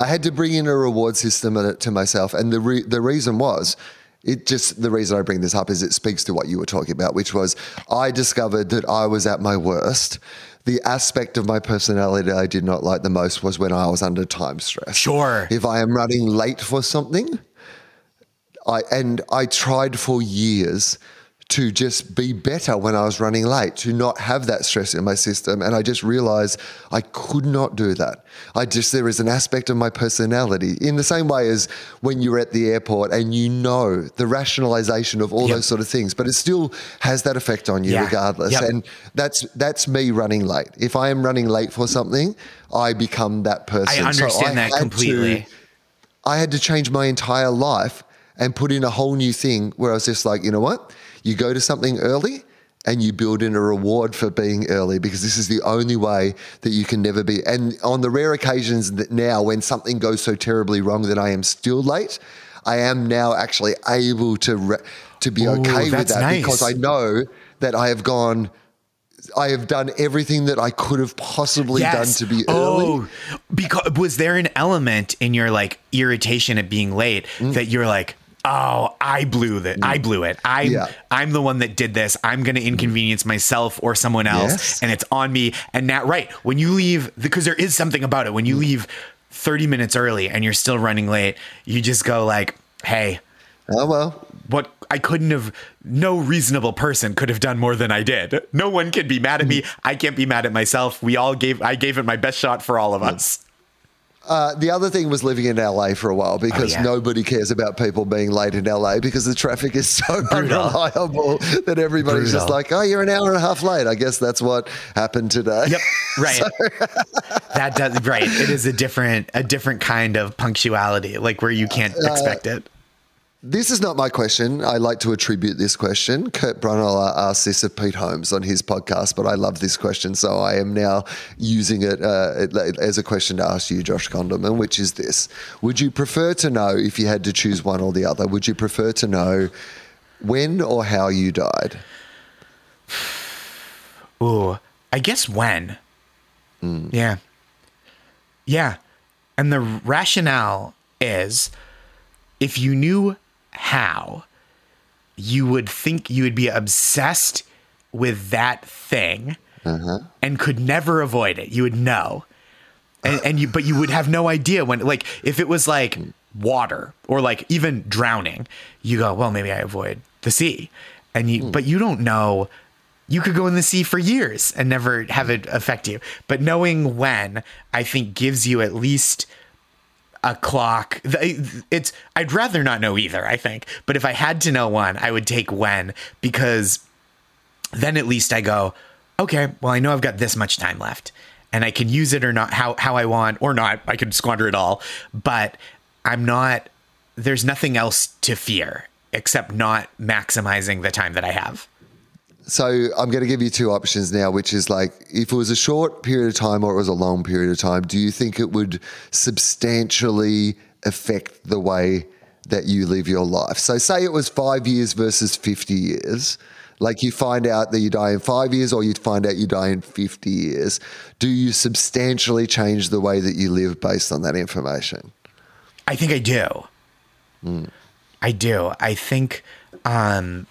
I had to bring in a reward system to myself, and the re- the reason was. It just the reason I bring this up is it speaks to what you were talking about, which was I discovered that I was at my worst. The aspect of my personality I did not like the most was when I was under time stress. Sure. If I am running late for something, I and I tried for years to just be better when I was running late, to not have that stress in my system. And I just realized I could not do that. I just, there is an aspect of my personality in the same way as when you're at the airport and you know the rationalization of all Yep. those sort of things, but it still has that effect on you Yeah. regardless. Yep. And that's, that's me running late. If I am running late for something, I become that person. i So understand that had to- completely I had to change my entire life and put in a whole new thing where I was just like, you know what? You go to something early and you build in a reward for being early because this is the only way that you can never be. And on the rare occasions that now when something goes so terribly wrong that I am still late, I am now actually able to re- to be Ooh, okay with that nice. because I know that I have gone I have done everything that I could have possibly done to be early. Oh, because was there an element in your like irritation at being late Mm. that you're like, oh, I blew that. I blew it. I'm Yeah. I'm the one that did this. I'm going to inconvenience myself or someone else, Yes. and it's on me. And now, right when you leave, because there is something about it. When you mm. leave 30 minutes early and you're still running late, you just go like, "Hey, Oh well, what I couldn't have no reasonable person could have done more than I did. No one can be mad at me. Mm. I can't be mad at myself. We all gave I gave it my best shot for all of us. Uh, the other thing was living in LA for a while because yeah. nobody cares about people being late in LA because the traffic is so unreliable that everybody's just like, oh, you're an hour and a half late. I guess that's what happened today. Yep. Right. that does right. It is a different a different kind of punctuality, like where you can't expect it. This is not my question. I like to attribute this question. Kurt Braunohler asked this of Pete Holmes on his podcast, but I love this question, so I am now using it uh, as a question to ask you, Josh Gondelman, which is this: Would you prefer to know if you had to choose one or the other? Would you prefer to know when or how you died? Ooh, I guess when. Hmm. Yeah. Yeah. And the rationale is if you knew how, you would think you would be obsessed with that thing Uh-huh. and could never avoid it. You would know. And, and you, but you would have no idea when, like, if it was like water or like even drowning, you go, well, maybe I avoid the sea. And you, but you don't know you could go in the sea for years and never have it affect you. But knowing when, I think, gives you at least a clock. It's I'd rather not know either. I think, but if I had to know one, I would take when because then at least I go, okay, well I know I've got this much time left, and I can use it or not how how I want or not. I can squander it all, but I'm not. There's nothing else to fear except not maximizing the time that I have. So I'm going to give you two options now, which is like if it was a short period of time or it was a long period of time, do you think it would substantially affect the way that you live your life? So say it was five years versus 50 years. Like you find out that you die in five years or you find out you die in 50 years. Do you substantially change the way that you live based on that information? I think I do. I do. I think um,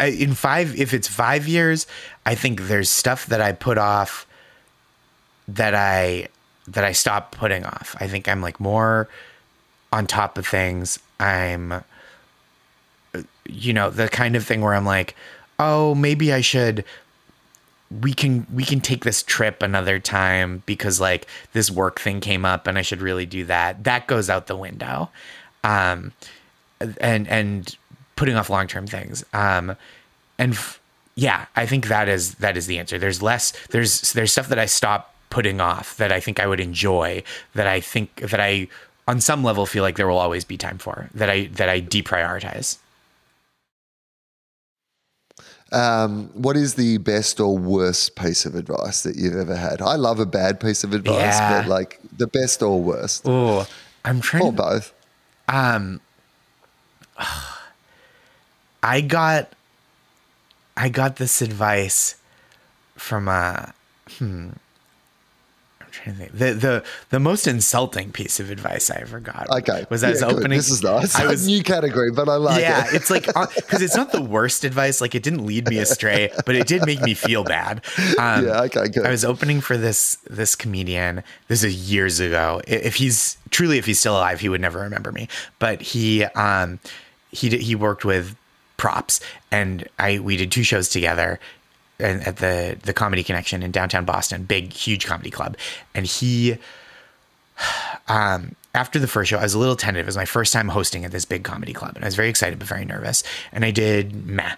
in five, if it's five years, I think there's stuff that I put off that I that I stop putting off. I think I'm like more on top of things. I'm, you know, the kind of thing where I'm like, oh, maybe I should we can we can take this trip another time because like this work thing came up and I should really do that. That goes out the window. Um and and putting off long-term things. Um and f- yeah, I think that is that is the answer. There's less there's there's stuff that I stop putting off that I think I would enjoy that I think that I on some level feel like there will always be time for that I that I deprioritize. Um, what is the best or worst piece of advice that you've ever had? I love a bad piece of advice, Yeah. but like the best or worst, Oh, I'm trying or to both. I got I got this advice from uh hmm I'm trying to think. The the the most insulting piece of advice I ever got Okay, was I was Yeah, good. opening This is nice. I was new category, but I like yeah, it. it's like because it's not the worst advice. Like it didn't lead me astray, but it did make me feel bad. Um, Yeah, okay, good. I was opening for this this comedian. This is years ago. If he's truly, if he's still alive, he would never remember me. But he um he did, he worked with props, and I we did two shows together. At the the Comedy Connection in downtown Boston, big huge comedy club, and he um, after the first show, I was a little tentative. It was my first time hosting at this big comedy club, and I was very excited but very nervous. And I did meh.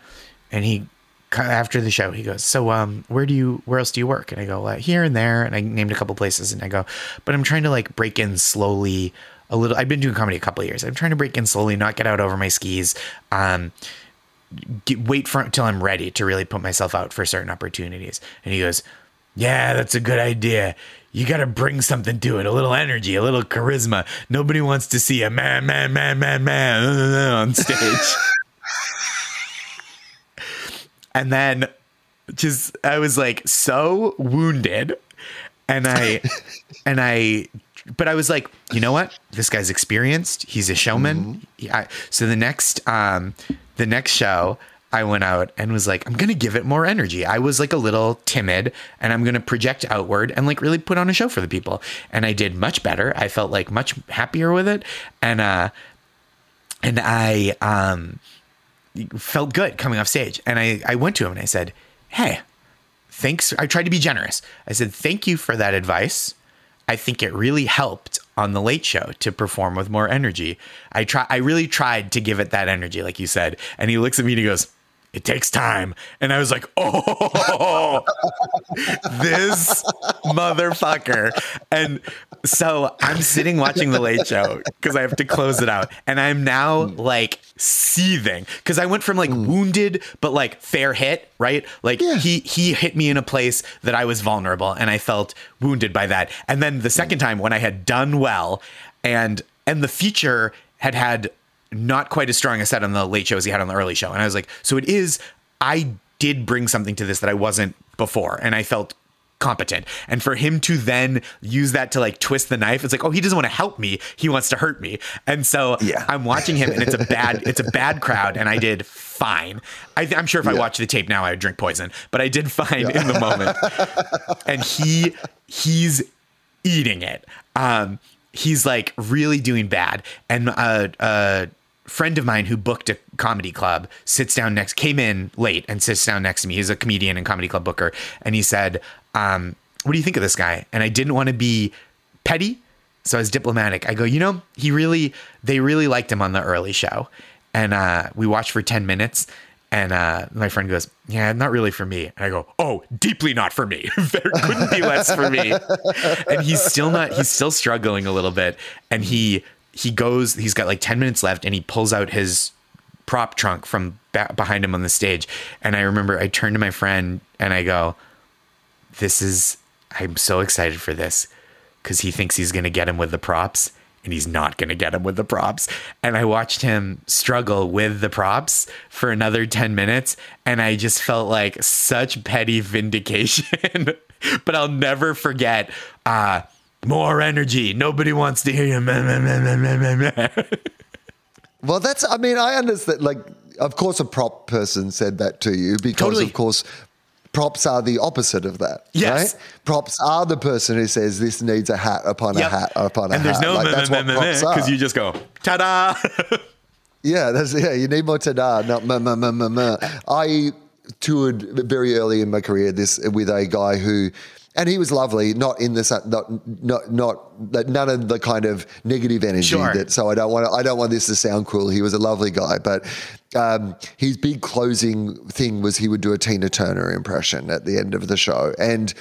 And he, after the show, he goes, "So, um, where do you, where else do you work?" And I go, well, "Here and there." And I named a couple places, and I go, "But I'm trying to like break in slowly a little. I've been doing comedy a couple years. I'm trying to break in slowly, not get out over my skis. Um, get, wait for until I'm ready to really put myself out for certain opportunities." And he goes, "Yeah, that's a good idea. You got to bring something to it, a little energy, a little charisma. Nobody wants to see a man, man, man, man, man on stage." and then just I was like so wounded and I and I but I was like, you know what? This guy's experienced. He's a showman. Yeah. So the next, um, the next show, I went out and was like, I'm gonna give it more energy. I was like a little timid, and I'm gonna project outward and like really put on a show for the people. And I did much better. I felt like much happier with it, and uh, and I um felt good coming off stage. And I I went to him and I said, Hey, thanks. I tried to be generous. I said, Thank you for that advice. I think it really helped on the late show to perform with more energy. I try I really tried to give it that energy, like you said. And he looks at me and he goes, It takes time. And I was like, Oh this motherfucker. And so I'm sitting watching the late show because I have to close it out. And I'm now like seething. Cause I went from like mm. wounded but like fair hit, right? Like Yeah. he he hit me in a place that I was vulnerable and I felt wounded by that. And then the second time when I had done well and and the feature had had not quite as strong a set on the late show as he had on the early show. And I was like, so it is I did bring something to this that I wasn't before and I felt competent. And for him to then use that to like twist the knife, it's like, oh, he doesn't want to help me. He wants to hurt me. And so Yeah. I'm watching him and it's a bad, it's a bad crowd. And I did fine. I, I'm sure if I Yeah. watch the tape now, I would drink poison, but I did fine in the moment. and he, he's eating it. Um, he's like really doing bad. And uh, a friend of mine who booked a comedy club sits down next, came in late and sits down next to me. He's a comedian and comedy club booker. And he said, um, what do you think of this guy? And I didn't want to be petty. So I was diplomatic. I go, you know, he really, they really liked him on the early show. And uh, we watched for 10 minutes. And uh, my friend goes, Yeah, not really for me. And I go, Oh, deeply not for me. there couldn't be less for me. And he's still not, he's still struggling a little bit. And he, he goes, he's got like 10 minutes left and he pulls out his prop trunk from ba- behind him on the stage. And I remember I turned to my friend and I go, This is, I'm so excited for this because he thinks he's going to get him with the props and he's not going to get him with the props. And I watched him struggle with the props for another 10 minutes. And I just felt like such petty vindication. but I'll never forget uh, more energy. Nobody wants to hear you. Meh, meh, meh. Well, that's, I mean, I understand. Like, of course, a prop person said that to you because, Totally. of course, props are the opposite of that. Yes. Right? Props are the person who says this needs a hat upon Yep. a hat upon a and hat. there's no like, that's what props are. because you just go, ta da. Yeah, that's yeah. You need more ta-da, not ma ma ma ma ma. I toured very early in my career this with a guy who, and he was lovely. Not in this, not not not none of the kind of negative energy Sure. that. So I don't want to, I don't want this to sound cruel. He was a lovely guy, but um, his big closing thing was he would do a Tina Turner impression at the end of the show, and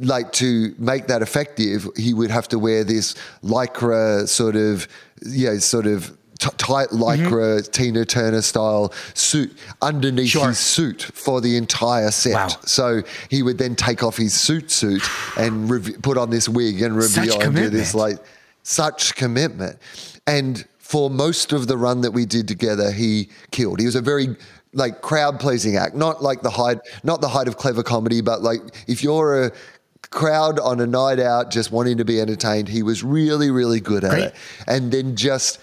like to make that effective, he would have to wear this lycra sort of, yeah, sort of t- tight lycra mm-hmm. Tina Turner style suit underneath Sure. his suit for the entire set. Wow. So he would then take off his suit suit and rev- put on this wig and reveal and do this like such commitment. And for most of the run that we did together, he killed. He was a very like crowd pleasing act, not like the height, not the height of clever comedy, but like if you're a crowd on a night out just wanting to be entertained, he was really, really good at Great. it. And then just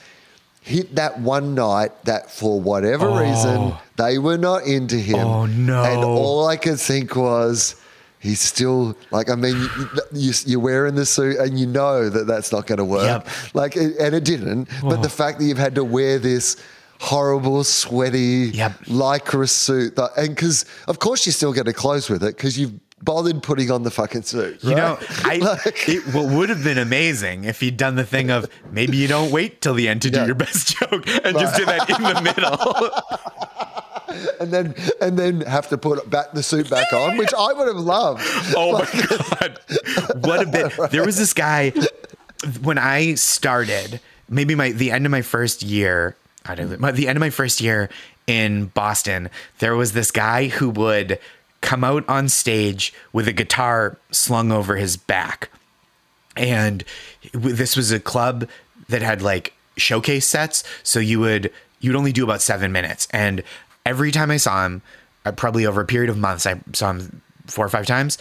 hit that one night that for whatever oh. reason they were not into him. Oh, no. And all I could think was. He's still like I mean, you, you, you're wearing the suit and you know that that's not going to work. Yep. Like, and it didn't. But the oh. fact that you've had to wear this horrible, sweaty Yep. lycra suit, and because of course you're still going to close with it because you've bothered putting on the fucking suit. You know. I Like- it what would have been amazing if he'd done the thing of maybe you don't wait till the end to do Yeah. your best joke and just do that in the middle. and then and then have to put back the suit back on, which I would have loved. Oh my god, what a bit! There was this guy when I started, maybe my the end of my first year. I don't know, the end of my first year in Boston. There was this guy who would come out on stage with a guitar slung over his back. and this was a club that had like showcase sets so you would you'd only do about seven minutes and every time i saw him uh, probably over a period of months i saw him four or five times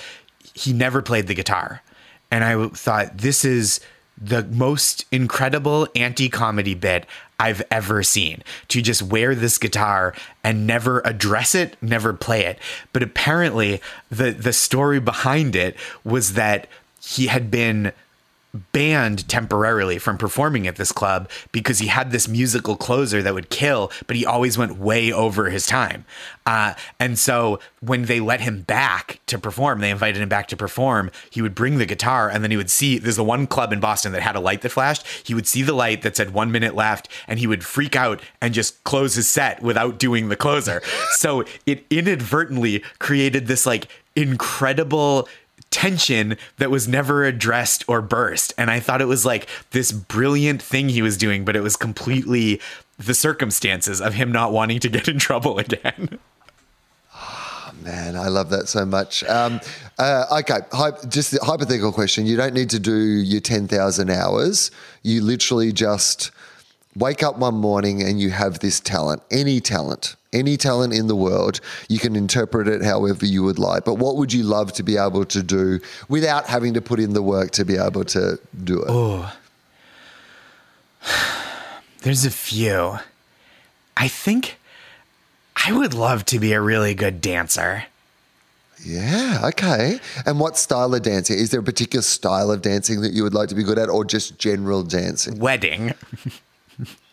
he never played the guitar and I thought this is the most incredible anti-comedy bit I've ever seen. To just wear this guitar and never address it, never play it. But apparently the the story behind it was that he had been banned temporarily from performing at this club because he had this musical closer that would kill, but he always went way over his time. Uh, and so when they let him back to perform, they invited him back to perform, he would bring the guitar and then he would see there's the one club in Boston that had a light that flashed. He would see the light that said one minute left and he would freak out and just close his set without doing the closer. so it inadvertently created this like incredible tension that was never addressed or burst. And I thought it was like this brilliant thing he was doing, but it was completely the circumstances of him not wanting to get in trouble again. Man, I love that so much. Um, uh, okay, just a hypothetical question. You don't need to do your 10,000 hours. You literally just wake up one morning and you have this talent, any talent, any talent in the world. You can interpret it however you would like. But what would you love to be able to do without having to put in the work to be able to do it? Oh, there's a few. I think I would love to be a really good dancer. Yeah, okay. And what style of dancing? Is there a particular style of dancing that you would like to be good at or just general dancing? Wedding.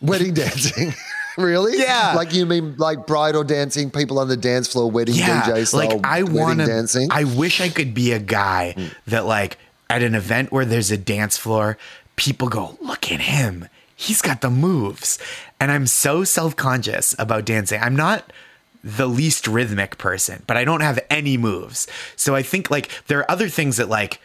Wedding dancing. really? Yeah. Like you mean like bridal dancing, people on the dance floor, wedding yeah, DJ style like I wedding want dancing? I wish I could be a guy hmm. that like at an event where there's a dance floor, people go, "Look at him, he's got the moves," and I'm so self conscious about dancing. I'm not the least rhythmic person, but I don't have any moves. So I think like there are other things that like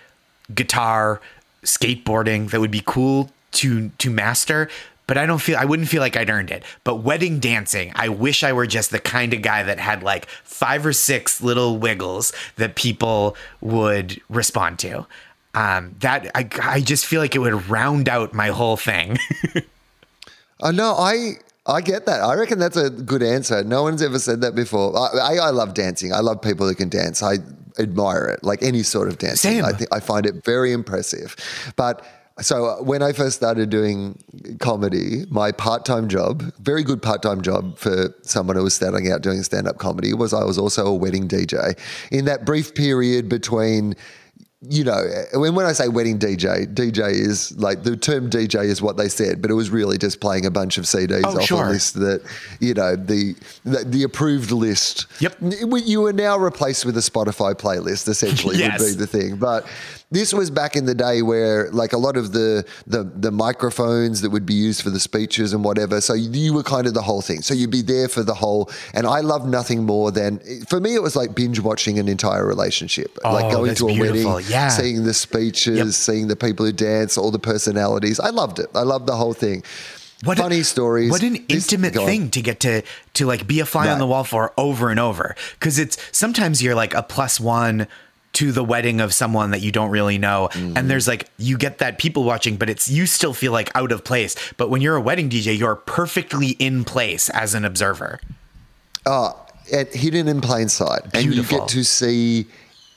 guitar, skateboarding that would be cool to to master, but I don't feel I wouldn't feel like I'd earned it. But wedding dancing, I wish I were just the kind of guy that had like five or six little wiggles that people would respond to. Um, that I I just feel like it would round out my whole thing. I know. I I get that. I reckon that's a good answer. No one's ever said that before. I, I, I love dancing. I love people who can dance. I admire it, like any sort of dancing. Same. I think I find it very impressive. But so uh, when I first started doing comedy, my part-time job, very good part-time job for someone who was starting out doing stand-up comedy, was I was also a wedding DJ. In that brief period between you know, when, when I say wedding DJ, DJ is like the term DJ is what they said, but it was really just playing a bunch of CDs Oh, off sure. a list that, you know, the, the the approved list. Yep. You were now replaced with a Spotify playlist, essentially, Yes. would be the thing. But this was back in the day where, like, a lot of the, the the microphones that would be used for the speeches and whatever. So you were kind of the whole thing. So you'd be there for the whole. And I love nothing more than, for me, it was like binge watching an entire relationship, like Oh, going to a beautiful. wedding, Yeah. seeing the speeches, Yep. seeing the people who dance, all the personalities. I loved it. I loved the whole thing. What a- Funny stories. What an This- intimate thing to get to to like be a fly on the wall for over and over. Because it's sometimes you're like a plus one to the wedding of someone that you don't really know, Mm-hmm. and there's like you get that people watching, but it's you still feel like out of place. But when you're a wedding DJ, you're perfectly in place as an observer. Oh, hidden in plain sight, and you get to see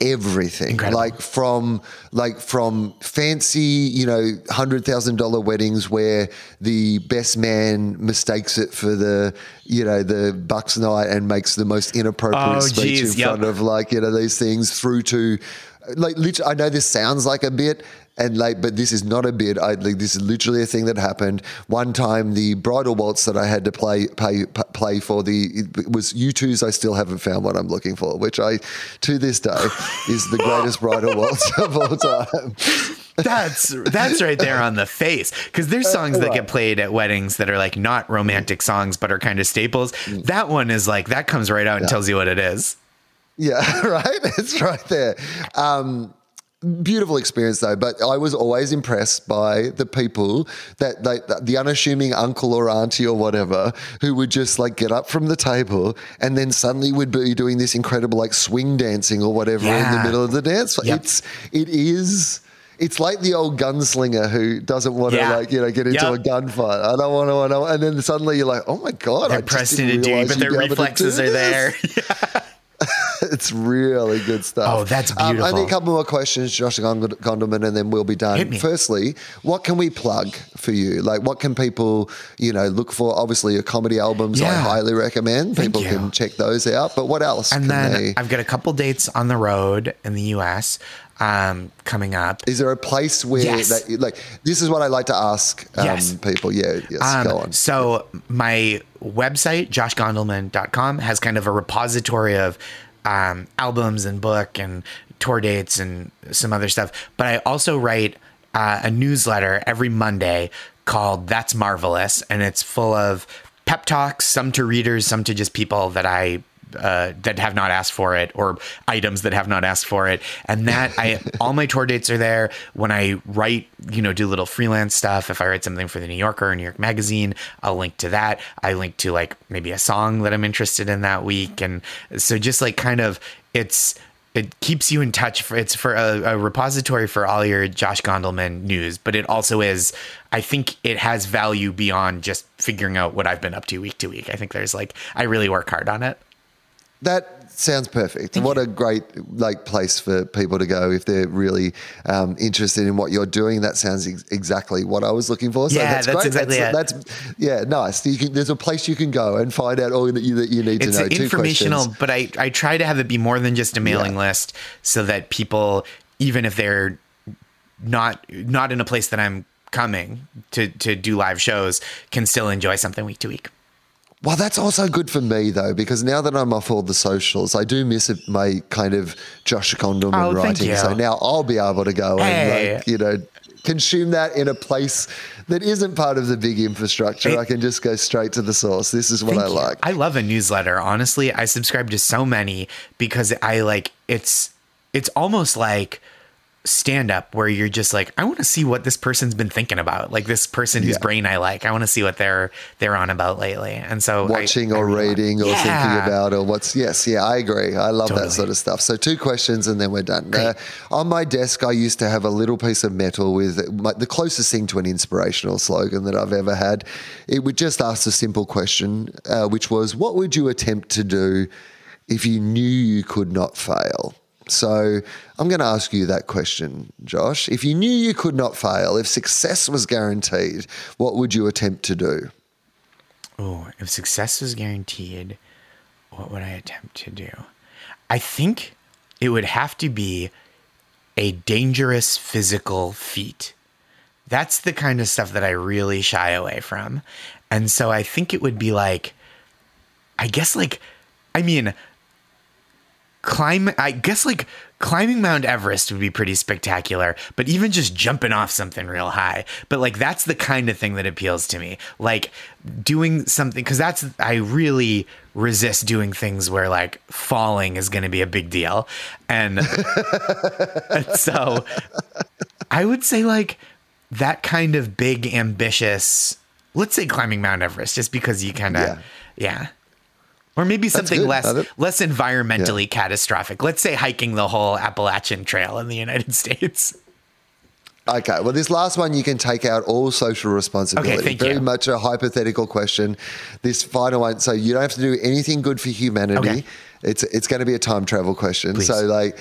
everything Incredible. like from like from fancy you know hundred thousand dollar weddings where the best man mistakes it for the you know the bucks night and makes the most inappropriate Oh, speech geez, in yep. front of like you know these things through to like literally, I know this sounds like a bit and like but this is not a bit I like this is literally a thing that happened one time the bridal waltz that I had to play pay, p- play for the it was U2's I still haven't found what I'm looking for which I to this day is the greatest bridal waltz of all time That's that's right there on the face. Because there's songs that get played at weddings that are like not romantic songs, but are kind of staples. That one is like that comes right out and tells you what it is. Yeah, right. It's right there. Um, beautiful experience though, but I was always impressed by the people that they, the unassuming uncle or auntie or whatever who would just like get up from the table and then suddenly would be doing this incredible like swing dancing or whatever in the middle of the dance. Yep. It's it is. It's like the old gunslinger who doesn't want to Yeah. like you know get into Yep. a gunfight. I don't want to, I don't, and then suddenly you're like, oh my god, They're I pressed into realize but their you'd be able to reflexes are there. it's really good stuff. Oh, that's Um, only beautiful. a couple more questions, Josh Gond- Gondelman, and then we'll be done. Firstly, what can we plug for you? Like, what can people, you know, look for? Obviously, your comedy albums I highly recommend. Thank people you. can check those out. But what else? And then they, I've got a couple dates on the road in the US um, coming up. is there a place where, Yes. that, like, this is what I like to ask um, Yes. people. Yeah, yes, Um, go on. So my website, joshgondelman.com, has kind of a repository of um, albums and book and tour dates and some other stuff. But I also write uh, a newsletter every Monday called That's Marvelous. And it's full of pep talks, some to readers, some to just people that I uh, that have not asked for it or items that have not asked for it. And that I, all my tour dates are there when I write, you know, do little freelance stuff. If I write something for the New Yorker or New York magazine, I'll link to that. I link to like maybe a song that I'm interested in that week. And so just like kind of it's, it keeps you in touch for it's for a, a repository for all your Josh Gondelman news, but it also is I think it has value beyond just figuring out what I've been up to week to week. I think there's like I really work hard on it. That sounds perfect. what a great like place for people to go if they're really um, interested in what you're doing. That sounds ex- exactly what I was looking for. So Yeah, that's, that's great. exactly that's, it. that's yeah, nice. You can, there's a place you can go and find out all that you, that you need it's to know. It's informational, but I, I try to have it be more than just a mailing Yeah. list so that people, even if they're not not in a place that I'm coming to to do live shows, can still enjoy something week to week. Well, that's also good for me though, because now that I'm off all the socials, I do miss it, my kind of Josh Gondelman Oh, and thank writing. you. So now I'll be able to go Hey. and like, you know, consume that in a place that isn't part of the big infrastructure. Hey. I can just go straight to the source. This is what I you. like. I love a newsletter. Honestly, I subscribe to so many because I like it's it's almost like stand up where you're just like I want to see what this person's been thinking about. Like this person whose Yeah. brain I like. I want to see what they're they're on about lately. And so watching I or really want- reading or thinking about or what's yes yeah i agree i love Totally. that sort of stuff so two questions and then we're done uh, on my desk i used to have a little piece of metal with my, the closest thing to an inspirational slogan that i've ever had it would just ask a simple question uh, which was what would you attempt to do if you knew you could not fail so I'm going to ask you that question, Josh. If you knew you could not fail, if success was guaranteed, what would you attempt to do? Oh, if success was guaranteed, what would I attempt to do? I think it would have to be a dangerous physical feat. That's the kind of stuff that I really shy away from. And so I think it would be like, I guess, like, I mean, climb, I guess, like, climbing Mount Everest would be pretty spectacular, but even just jumping off something real high. But, like, that's the kind of thing that appeals to me. Like, doing something, because that's, I really resist doing things where, like, falling is going to be a big deal. And, and so I would say, like, that kind of big, ambitious, let's say climbing Mount Everest, just because you kind of, Yeah. yeah. Or maybe something less less environmentally catastrophic. Let's say hiking the whole Appalachian Trail in the United States. Okay, well, this last one you can take out all social responsibility. Okay, thank Very you. much a hypothetical question. This final one, so you don't have to do anything good for humanity. Okay. It's it's going to be a time travel question. Please. So, like,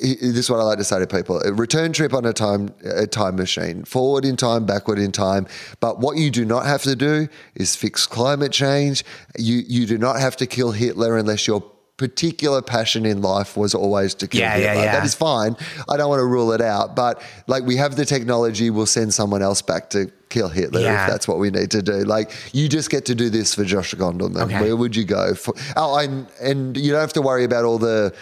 this is what I like to say to people: a return trip on a time a time machine, forward in time, backward in time. But what you do not have to do is fix climate change. You you do not have to kill Hitler unless your particular passion in life was always to kill Yeah, yeah, Hitler. yeah. That is fine. I don't want to rule it out, but like we have the technology, we'll send someone else back to kill Hitler Yeah. if that's what we need to do. Like you just get to do this for Josh Gondelman. Okay. Where would you go? For, oh, and and you don't have to worry about all the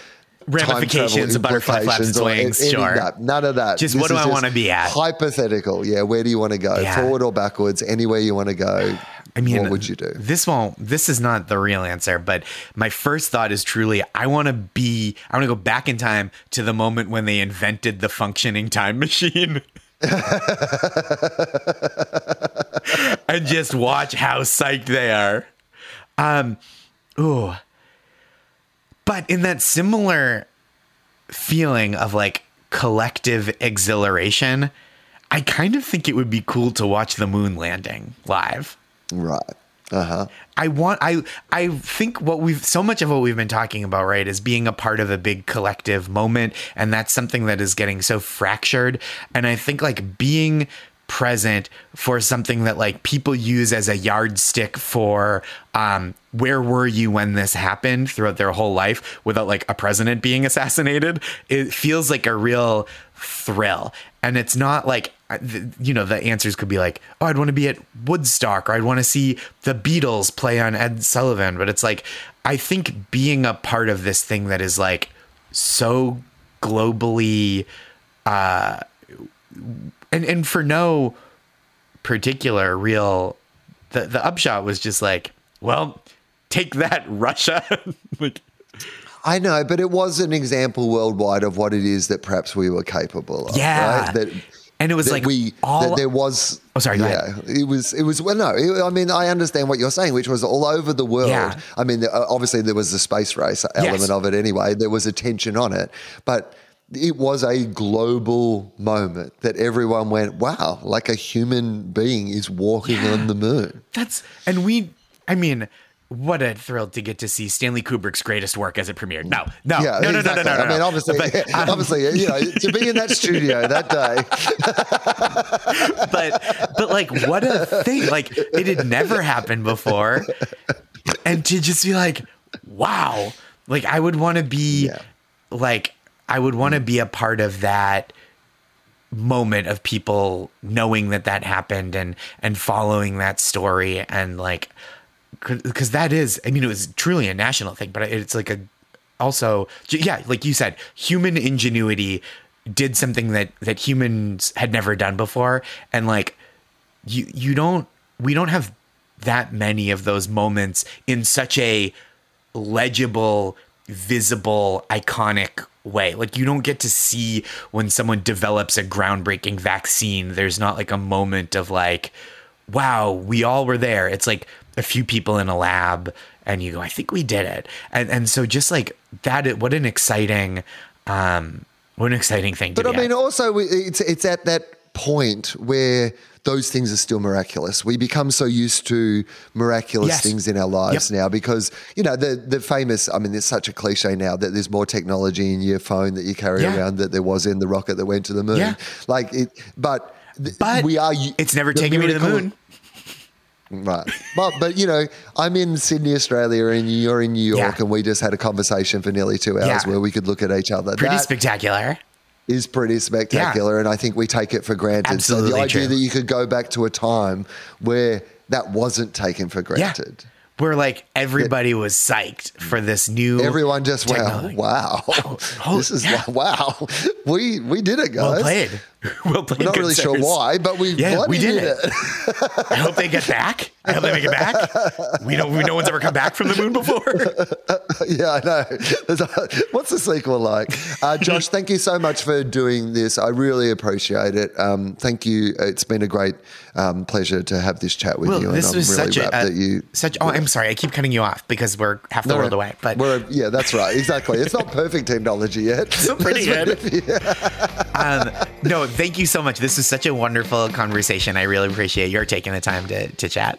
Ramifications of butterfly flaps its implications or sure. that. None of that. Just This what do I wanna be at? Hypothetical. Yeah. Where do you want to go? Yeah. Forward or backwards? Anywhere you want to go. I mean, what would you do? This won't. This is not the real answer, but my first thought is truly, I want to be. I want to go back in time to the moment when they invented the functioning time machine. and just watch how psyched they are. Um, ooh. But in that similar feeling of like collective exhilaration, I kind of think it would be cool to watch the moon landing live. Right. Uh-huh. I want I I think what we've so much of what we've been talking about right is being a part of a big collective moment and that's something that is getting so fractured and I think like being present for something that like people use as a yardstick for um, where were you when this happened throughout their whole life without like a president being assassinated? It feels like a real thrill. And it's not like you know the answers could be like oh i'd want to be at woodstock or i'd want to see the beatles play on ed sullivan. But it's like i think being a part of this thing that is like so globally uh and and for no particular real the the upshot was just like well take that russia like I know, but it was an example worldwide of what it is that perhaps we were capable of. Yeah. Right? That, and it was like we all that there was. Oh, sorry. yeah, it was. It was. Well, no. It, I mean, I understand what you're saying, which was all over the world. Yeah. I mean, uh, obviously there was the space race element Yes. of it anyway. There was attention on it, but it was a global moment that everyone went, "Wow!" Like a human being is walking on the moon. That's and we. I mean, what a thrill to get to see Stanley Kubrick's greatest work as it premiered. No, no, Yeah, no, no, exactly. no, no, no, I mean, obviously, But, um, obviously, you know, to be in that studio that day. but but like what a thing like it had never happened before and to just be like wow like i would want to be Yeah. like i would want to be a part of that moment of people knowing that that happened and and following that story and like because that is i mean it was truly a national thing but it's like a also yeah like you said human ingenuity did something that that humans had never done before. And like you you don't we don't have that many of those moments in such a legible visible iconic way. Like you don't get to see when someone develops a groundbreaking vaccine. There's not like a moment of like wow we all were there. It's like a few people in a lab and you go i think we did it. And and so just like that what an exciting um what an exciting thing to But I mean, at. also it's it's at that point where those things are still miraculous. We become so used to miraculous Yes. things in our lives Yep. now because you know the the famous. I mean, there's such a cliche now that there's more technology in your phone that you carry Yeah. around that there was in the rocket that went to the moon. Yeah. Like it, but. th- but we are. it's never taken me to the moon Right. But but you know, I'm in Sydney, Australia, and you're in New York, Yeah. and we just had a conversation for nearly two hours Yeah. where we could look at each other. pretty That spectacular is pretty spectacular, and I think we take it for granted. so Absolutely the idea true. that you could go back to a time where that wasn't taken for granted. where like everybody was psyched for this new Everyone just went, technology. "Wow, oh, this is yeah. wow, we we did it, guys." well played well played We're not really sure why, but we Yeah, we did did, it. it. I hope they get back. I hope they make it back. We don't. We, no one's ever come back from the moon before. yeah, I know. What's the sequel like? Uh, Josh, thank you so much for doing this. I really appreciate it. Um, thank you. It's been a great um, pleasure to have this chat with Well, you, this and was really such a, that you. such. Oh, I'm sorry. I keep cutting you off because we're half the No, world away. But we're yeah, that's right. Exactly. It's not perfect technology yet. Still pretty good. um, no, thank you so much. This is such a wonderful conversation. I really appreciate your taking the time to to chat.